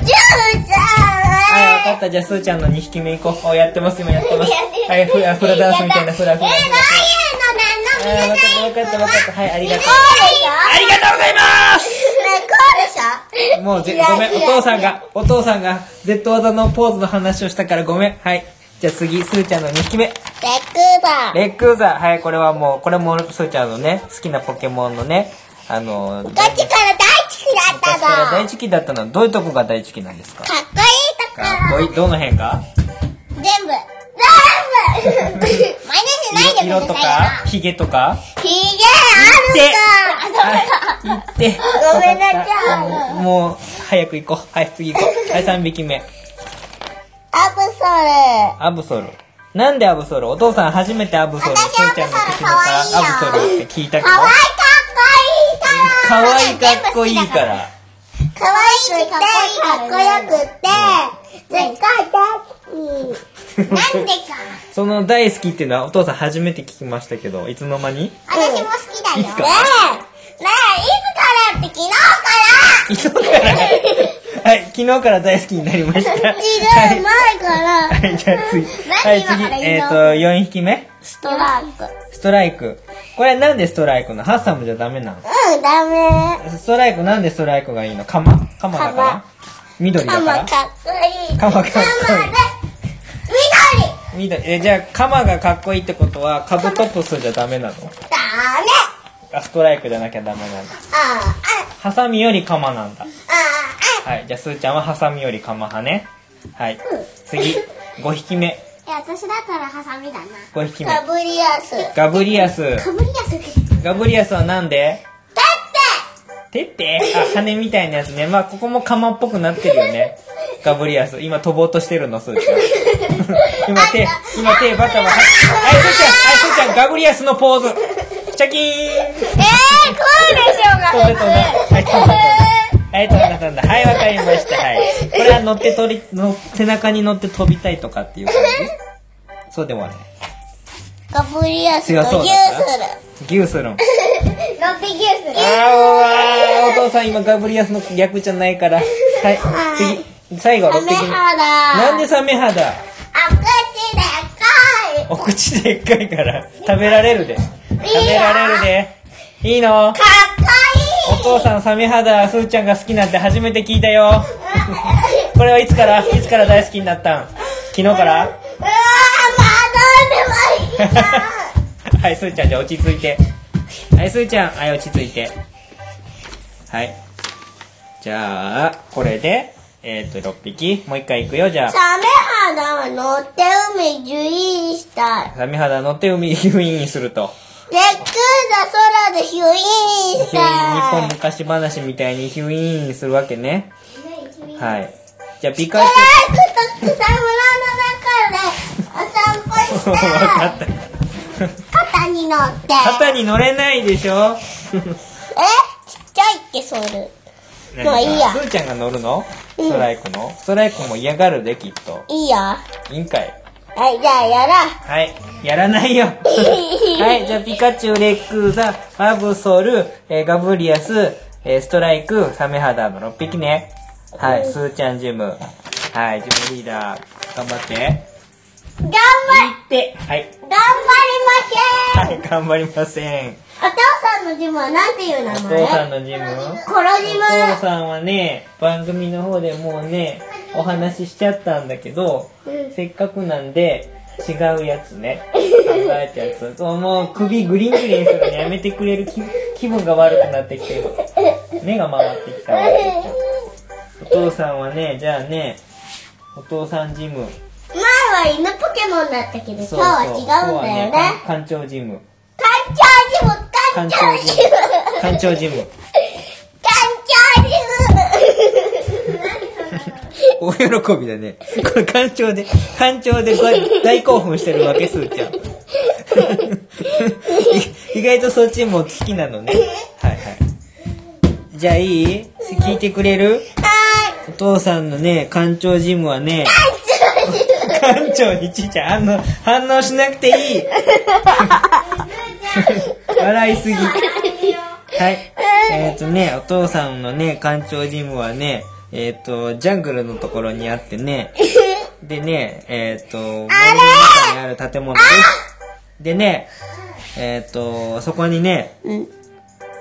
え、ジューちゃんはい、わかった。じゃあ、すーちゃんの2匹目行こう。お、やってます、今やってます。はい、フラ、フラダンスみたいな、フラフラ。えー、どういうのなのあー、わかった、わかった、わかった。はい、ありがとう。ありがとうございますねこうでしょもうぜ、ごめん、お父さんが、お父さんが、Z 技のポーズの話をしたからごめん。はい。じゃあ次、すーちゃんの2匹目。レックだ。レックーザー。はい、これはもう、これもすーちゃんのね、好きなポケモンのね、あの、ガチから大好きだった昔からの。大好きだったのはどういうとこが大好きなんですかかっこいいとこかっこいい。どの辺が？全部。全部真似しないで色とか？くださいよ。ヒゲとか？ひげあるか。行って。ごめんなさいわかったもう、早く行こう。はい、次行こう。はい、3匹目。アブソル。アブソル。なんでアブソル？お父さん初めてアブソル、私すーちゃんの口のアブソル可愛いよアブソルって聞いたけどか。わいかかわいっこいいから。かっこいいか。ら。かわいくて、かっこよくて、絶対大好き。なんでか。その大好きっていうのはお父さん初めて聞きましたけど、いつの間に？私も好きだよ。いつかねえ、ねえ、いつからって昨日から昨日から？はい、昨日から大好きになりました。違う、前から。はい、じゃあ次。はい、次。えっ、ー、と、4匹目？ストライク。ストライク。これなんでストライクなの？ハッサムじゃダメなの？うん、ダメ。ストライクなんでストライクがいいの？カマカマだから？カ緑だから？カマかっこいい。カマかっこいい緑緑。え、じゃあカマがかっこいいってことはカブトプスじゃダメなの？ダメあ、ストライクじゃなきゃダメなんだ。あハサミよりカマなんだ。あ、ああ、はい。じゃあ、すーちゃんはハサミよりカマ派ね。はい。次。5匹目。私だったらハサミだな。5匹目。ガブリアス。ガブリアス。ガブリアスって、ガブリアスはなんで？ててって？あ、羽みたいなやつね。まあ、ここもカマっぽくなってるよね。ガブリアス。今飛ぼうとしてるの、すーちゃん。今手、今手バタバタ。はい、すーちゃん、はい、すーちゃん、ガブリアスのポーズ。チャキーンえー、こうでしょうが。飛んだ飛んだ。はい。はい、飛んだ飛んだ。はい、わかりました。はい。これは乗って取り、の背中に乗って飛びたいとかっていう感じ？そうでもない。ガブリアスとギューする。ギューするん。乗ってギューする。あー、お父さん今ガブリアスの逆じゃないから。はい、次。最後、6サメ匹目。肌。なんでサメ肌？あ、口でかい。お口でっかいから食べられるで。食べられるで。いいの？かっ父さんサメ肌、すーちゃんが好きなんて初めて聞いたよ。いい。これはいつから？いつから大好きになったん？昨日から？うわー、まだでもいい。はい、すーちゃんじゃあ落ち着いて。はい、すーちゃん。はい、落ち着いて。はい。じゃあ、これで、えっ、ー、と、6匹。もう一回行くよ、じゃあ。サメ肌は乗って海受飲したい。サメ肌乗って海、ヒュイーンすると。レックーザ空でヒュイーンしヒュイーン、日本。昔話みたいにヒュイーンするわけね。はい。じゃあ、ピカチライクと草むらの中でお散歩ュ。しわかてった。肩に乗って。肩に乗れないでしょえちっちゃいっけ、それ。もういいやすーちゃんが乗るの？ストライクの？ストライクも嫌がるで、きっと。いいよ。いいんかい。はい、じゃあやら。はい。やらないよ。はい。じゃあ、ピカチュウ、レックーザ、アブソル、えーガブリアス、えーストライク、サメ肌の6匹ね。はい。スーちゃんジム。はい。ジムリーダー。頑張って。頑張いって。はい。頑張りません、はい。頑張りません。お父さんのジムはなんていう名お前父さんのジム？コロジムお父さんはね、番組の方でもうね、お話ししちゃったんだけど、せっかくなんで、違うやつね。考えたやつ。もう首グリングリンするのやめてくれる気気分が悪くなってきてる。目が回ってきたわ。お父さんはね、じゃあね、お父さんジム。前は犬ポケモンだったけど、今日は違うんだよね。館長ジム。館長ジム館長ジム館長ジム。館長ジム 大喜びだね。これ館長で、館長で大大興奮してるわけ、すーちゃん。意外とそっちも好きなのね。はいはい。じゃあいい？聞いてくれる？お父さんのね、館長ジムはね、館長にちいちゃん、反応、反応しなくていい。笑いすぎ。はい。えっ、とね、お父さんのね、館長ジムはね、えっ、と、ジャングルのところにあってね、でね、えっ、と、森の中にある建物です。でね、えっ、と、そこにね、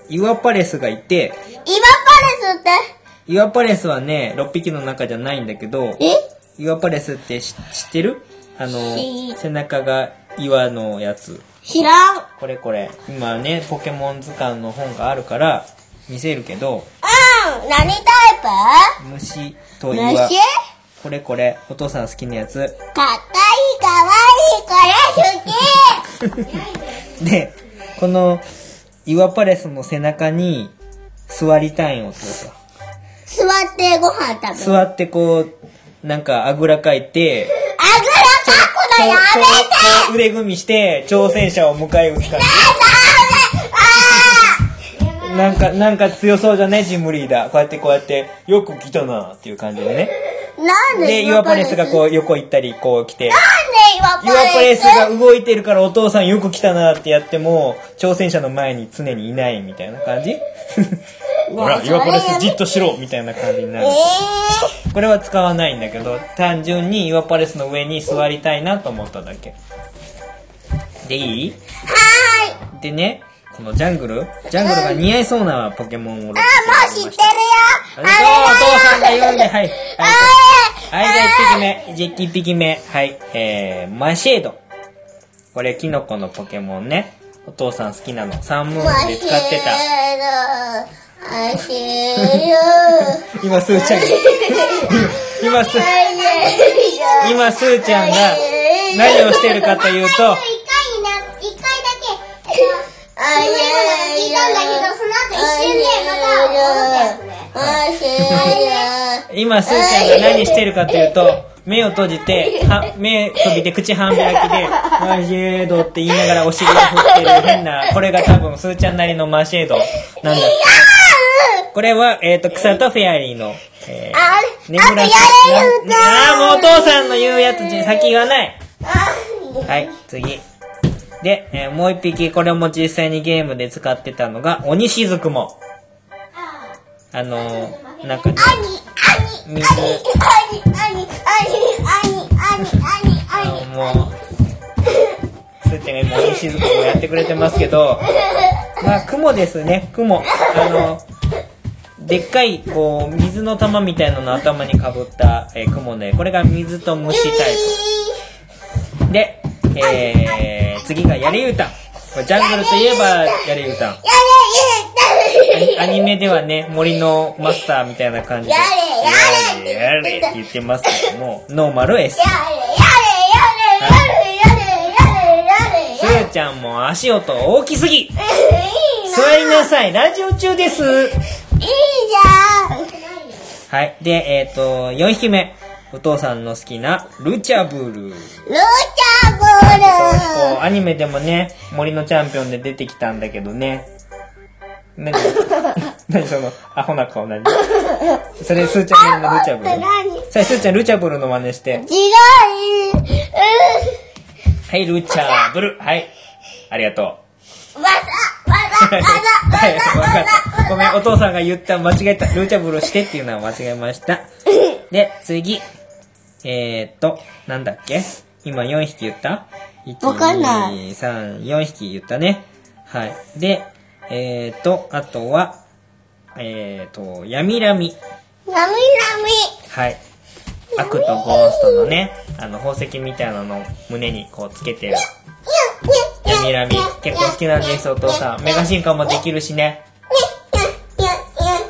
イワパレスがいて、イワパレスって？イワパレスはね、6匹の中じゃないんだけど、え？イワパレスって知知ってる？あの知、背中が岩のやつ。知らん。これこれ。今ね、ポケモン図鑑の本があるから、見せるけど、うん。何タイ虫とプ岩。虫？これこれ、お父さん好きなやつ。かっこいい、かわいい、これ好き。で、この、岩パレスの背中に座りたいんよ、お父さん。座ってご飯食べる。座ってこう、なんかあぐらかいて、あぐらかくのやめて腕組みして、挑戦者を迎え撃つ感じ。なんか、なんか強そうじゃね、ジムリーダー。こうやってこうやって、よく来たなっていう感じでね。なんでで、岩パレスがこう横行ったり、こう来て。なんで岩岩パレスが動いてるからお父さんよく来たなってやっても、挑戦者の前に常にいないみたいな感じ？ほら、岩パレスじっとしろみたいな感じになる。え これは使わないんだけど、単純に岩パレスの上に座りたいなと思っただけ。で、いい？ー、はーい。でね、このジャングル？ジャングルが似合いそうなポケモンをあ、もう知ってるよ。ありがとうお父さんが言うんで、はい。はい、はい、じゃあ1匹目。じゃあ1匹目。はい。えー、マシェード。これ、キノコのポケモンね。お父さん好きなの。サンムーンで使ってた。マシェル。今、スーちゃんが、今、スー、今、スーちゃんが何をしてるかというと、一回だけ、聞いたんだけど、その後一瞬でまた戻ったやつね。マシェル。今、スーちゃんが何してるかというと、目を閉じて、は、目閉じて口半開きで、マシェードって言いながらお尻を振ってる変な、これが多分スーちゃんなりのマシェードなんだって。これは、えっ、と、草とフェアリーの、えー、あ眠らせ、あ、もうお父さんの言うやつ、先言わない。はい、次。で、えーもう一匹、これも実際にゲームで使ってたのが、鬼しずくも。あのー、なんかね、水、もう、すーちゃんが今鬼しずくもやってくれてますけど、まあ、雲ですね、雲。あの、でっかい、こう、水の玉みたいなのを頭にかぶった、えー雲で、これが水と虫タイプ。で、えー、次がやりうたん。これジャングルといえばやりうたん。アニアニメではね、森のマスターみたいな感じで、やれやれって言ってますけども、ノーマル S。スーちゃんも足音大きすぎ座りなさいラジオ中ですはい。で、えっ、と、4匹目。お父さんの好きな、ルチャブル。こう、アニメでもね、森のチャンピオンで出てきたんだけどね。何 何その、アホな顔何？それ、スーちゃんのルチャブル。さあ、スーちゃん、ルチャブルの真似して。はい、ルチャブル。はい。ありがとう。はい、わかった。ごめん、お父さんが言った、間違えた。ルチャブルしてっていうのは間違えました。で、次。えーっと、なんだっけ？今4匹言った ?1、わかんない2、3、4匹言ったね。はい。で、えーっと、あとは、えーっと、闇ラミ。はい。悪とゴーストのね、あの、宝石みたいなのを胸にこうつけてる。闇ラミ。結構好きなんです、お父さん。メガ進化もできるしね。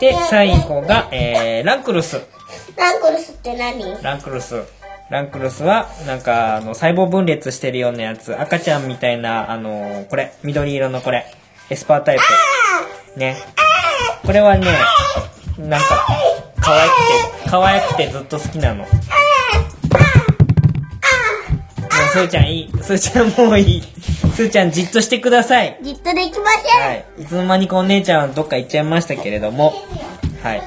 で、最後が、えー、ランクルス。ランクルスって何？ランクルス。ランクルスは、なんか、あの、細胞分裂してるようなやつ。赤ちゃんみたいな、あのこれ。緑色のこれ。エスパータイプ。ね。これはね、なんか、可愛くて、可愛くてずっと好きなの。もう、すーちゃんいい。すーちゃんもういい。すーちゃんじっとしてください。じっとできません。はい。いつの間にかお姉ちゃんはどっか行っちゃいましたけれども。はい。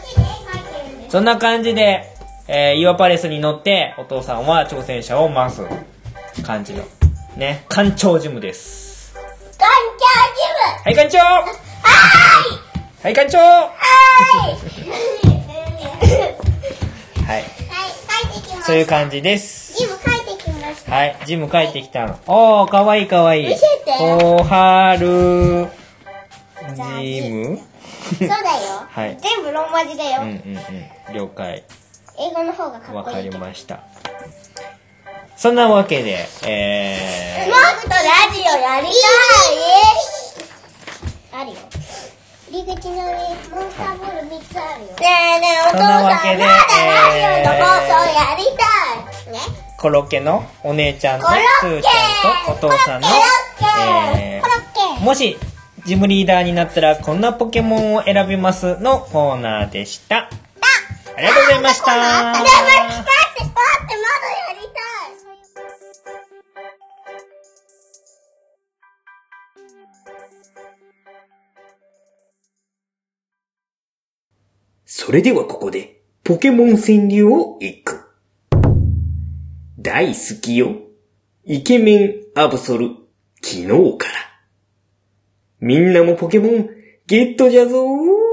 そんな感じで、えー、岩パレスに乗って、お父さんは挑戦者を回す感じの、ね、艦長ジムです。ガンチはい、艦長ャージムはい、艦長はいはい。はい、帰ってきました。そういう感じです。ジム帰ってきました。はい、ジム帰ってきたの。おー、かわいいかわいい。見せておはる、ジム？そうだよ。はい。全部ローマ字だよ。うんうんうん。了解。英語の方がかわかっこいいけど。りました。そんなわけで、えもっとラジオやりたいあるよ。入り口の上、モンスターボール3つあるよ。ねえねえ、お父さん、まだラジオの放送やりたい。ねー、コロッケのお姉ちゃんとスーケちゃんとお父さんのえコロッケー、もし、ジムリーダーになったらこんなポケモンを選びますのコーナーでした。ありがとうございました。それではここで、ポケモン川柳を一句。大好きよ。イケメンアブソル、昨日から。みんなもポケモン、ゲットじゃぞー。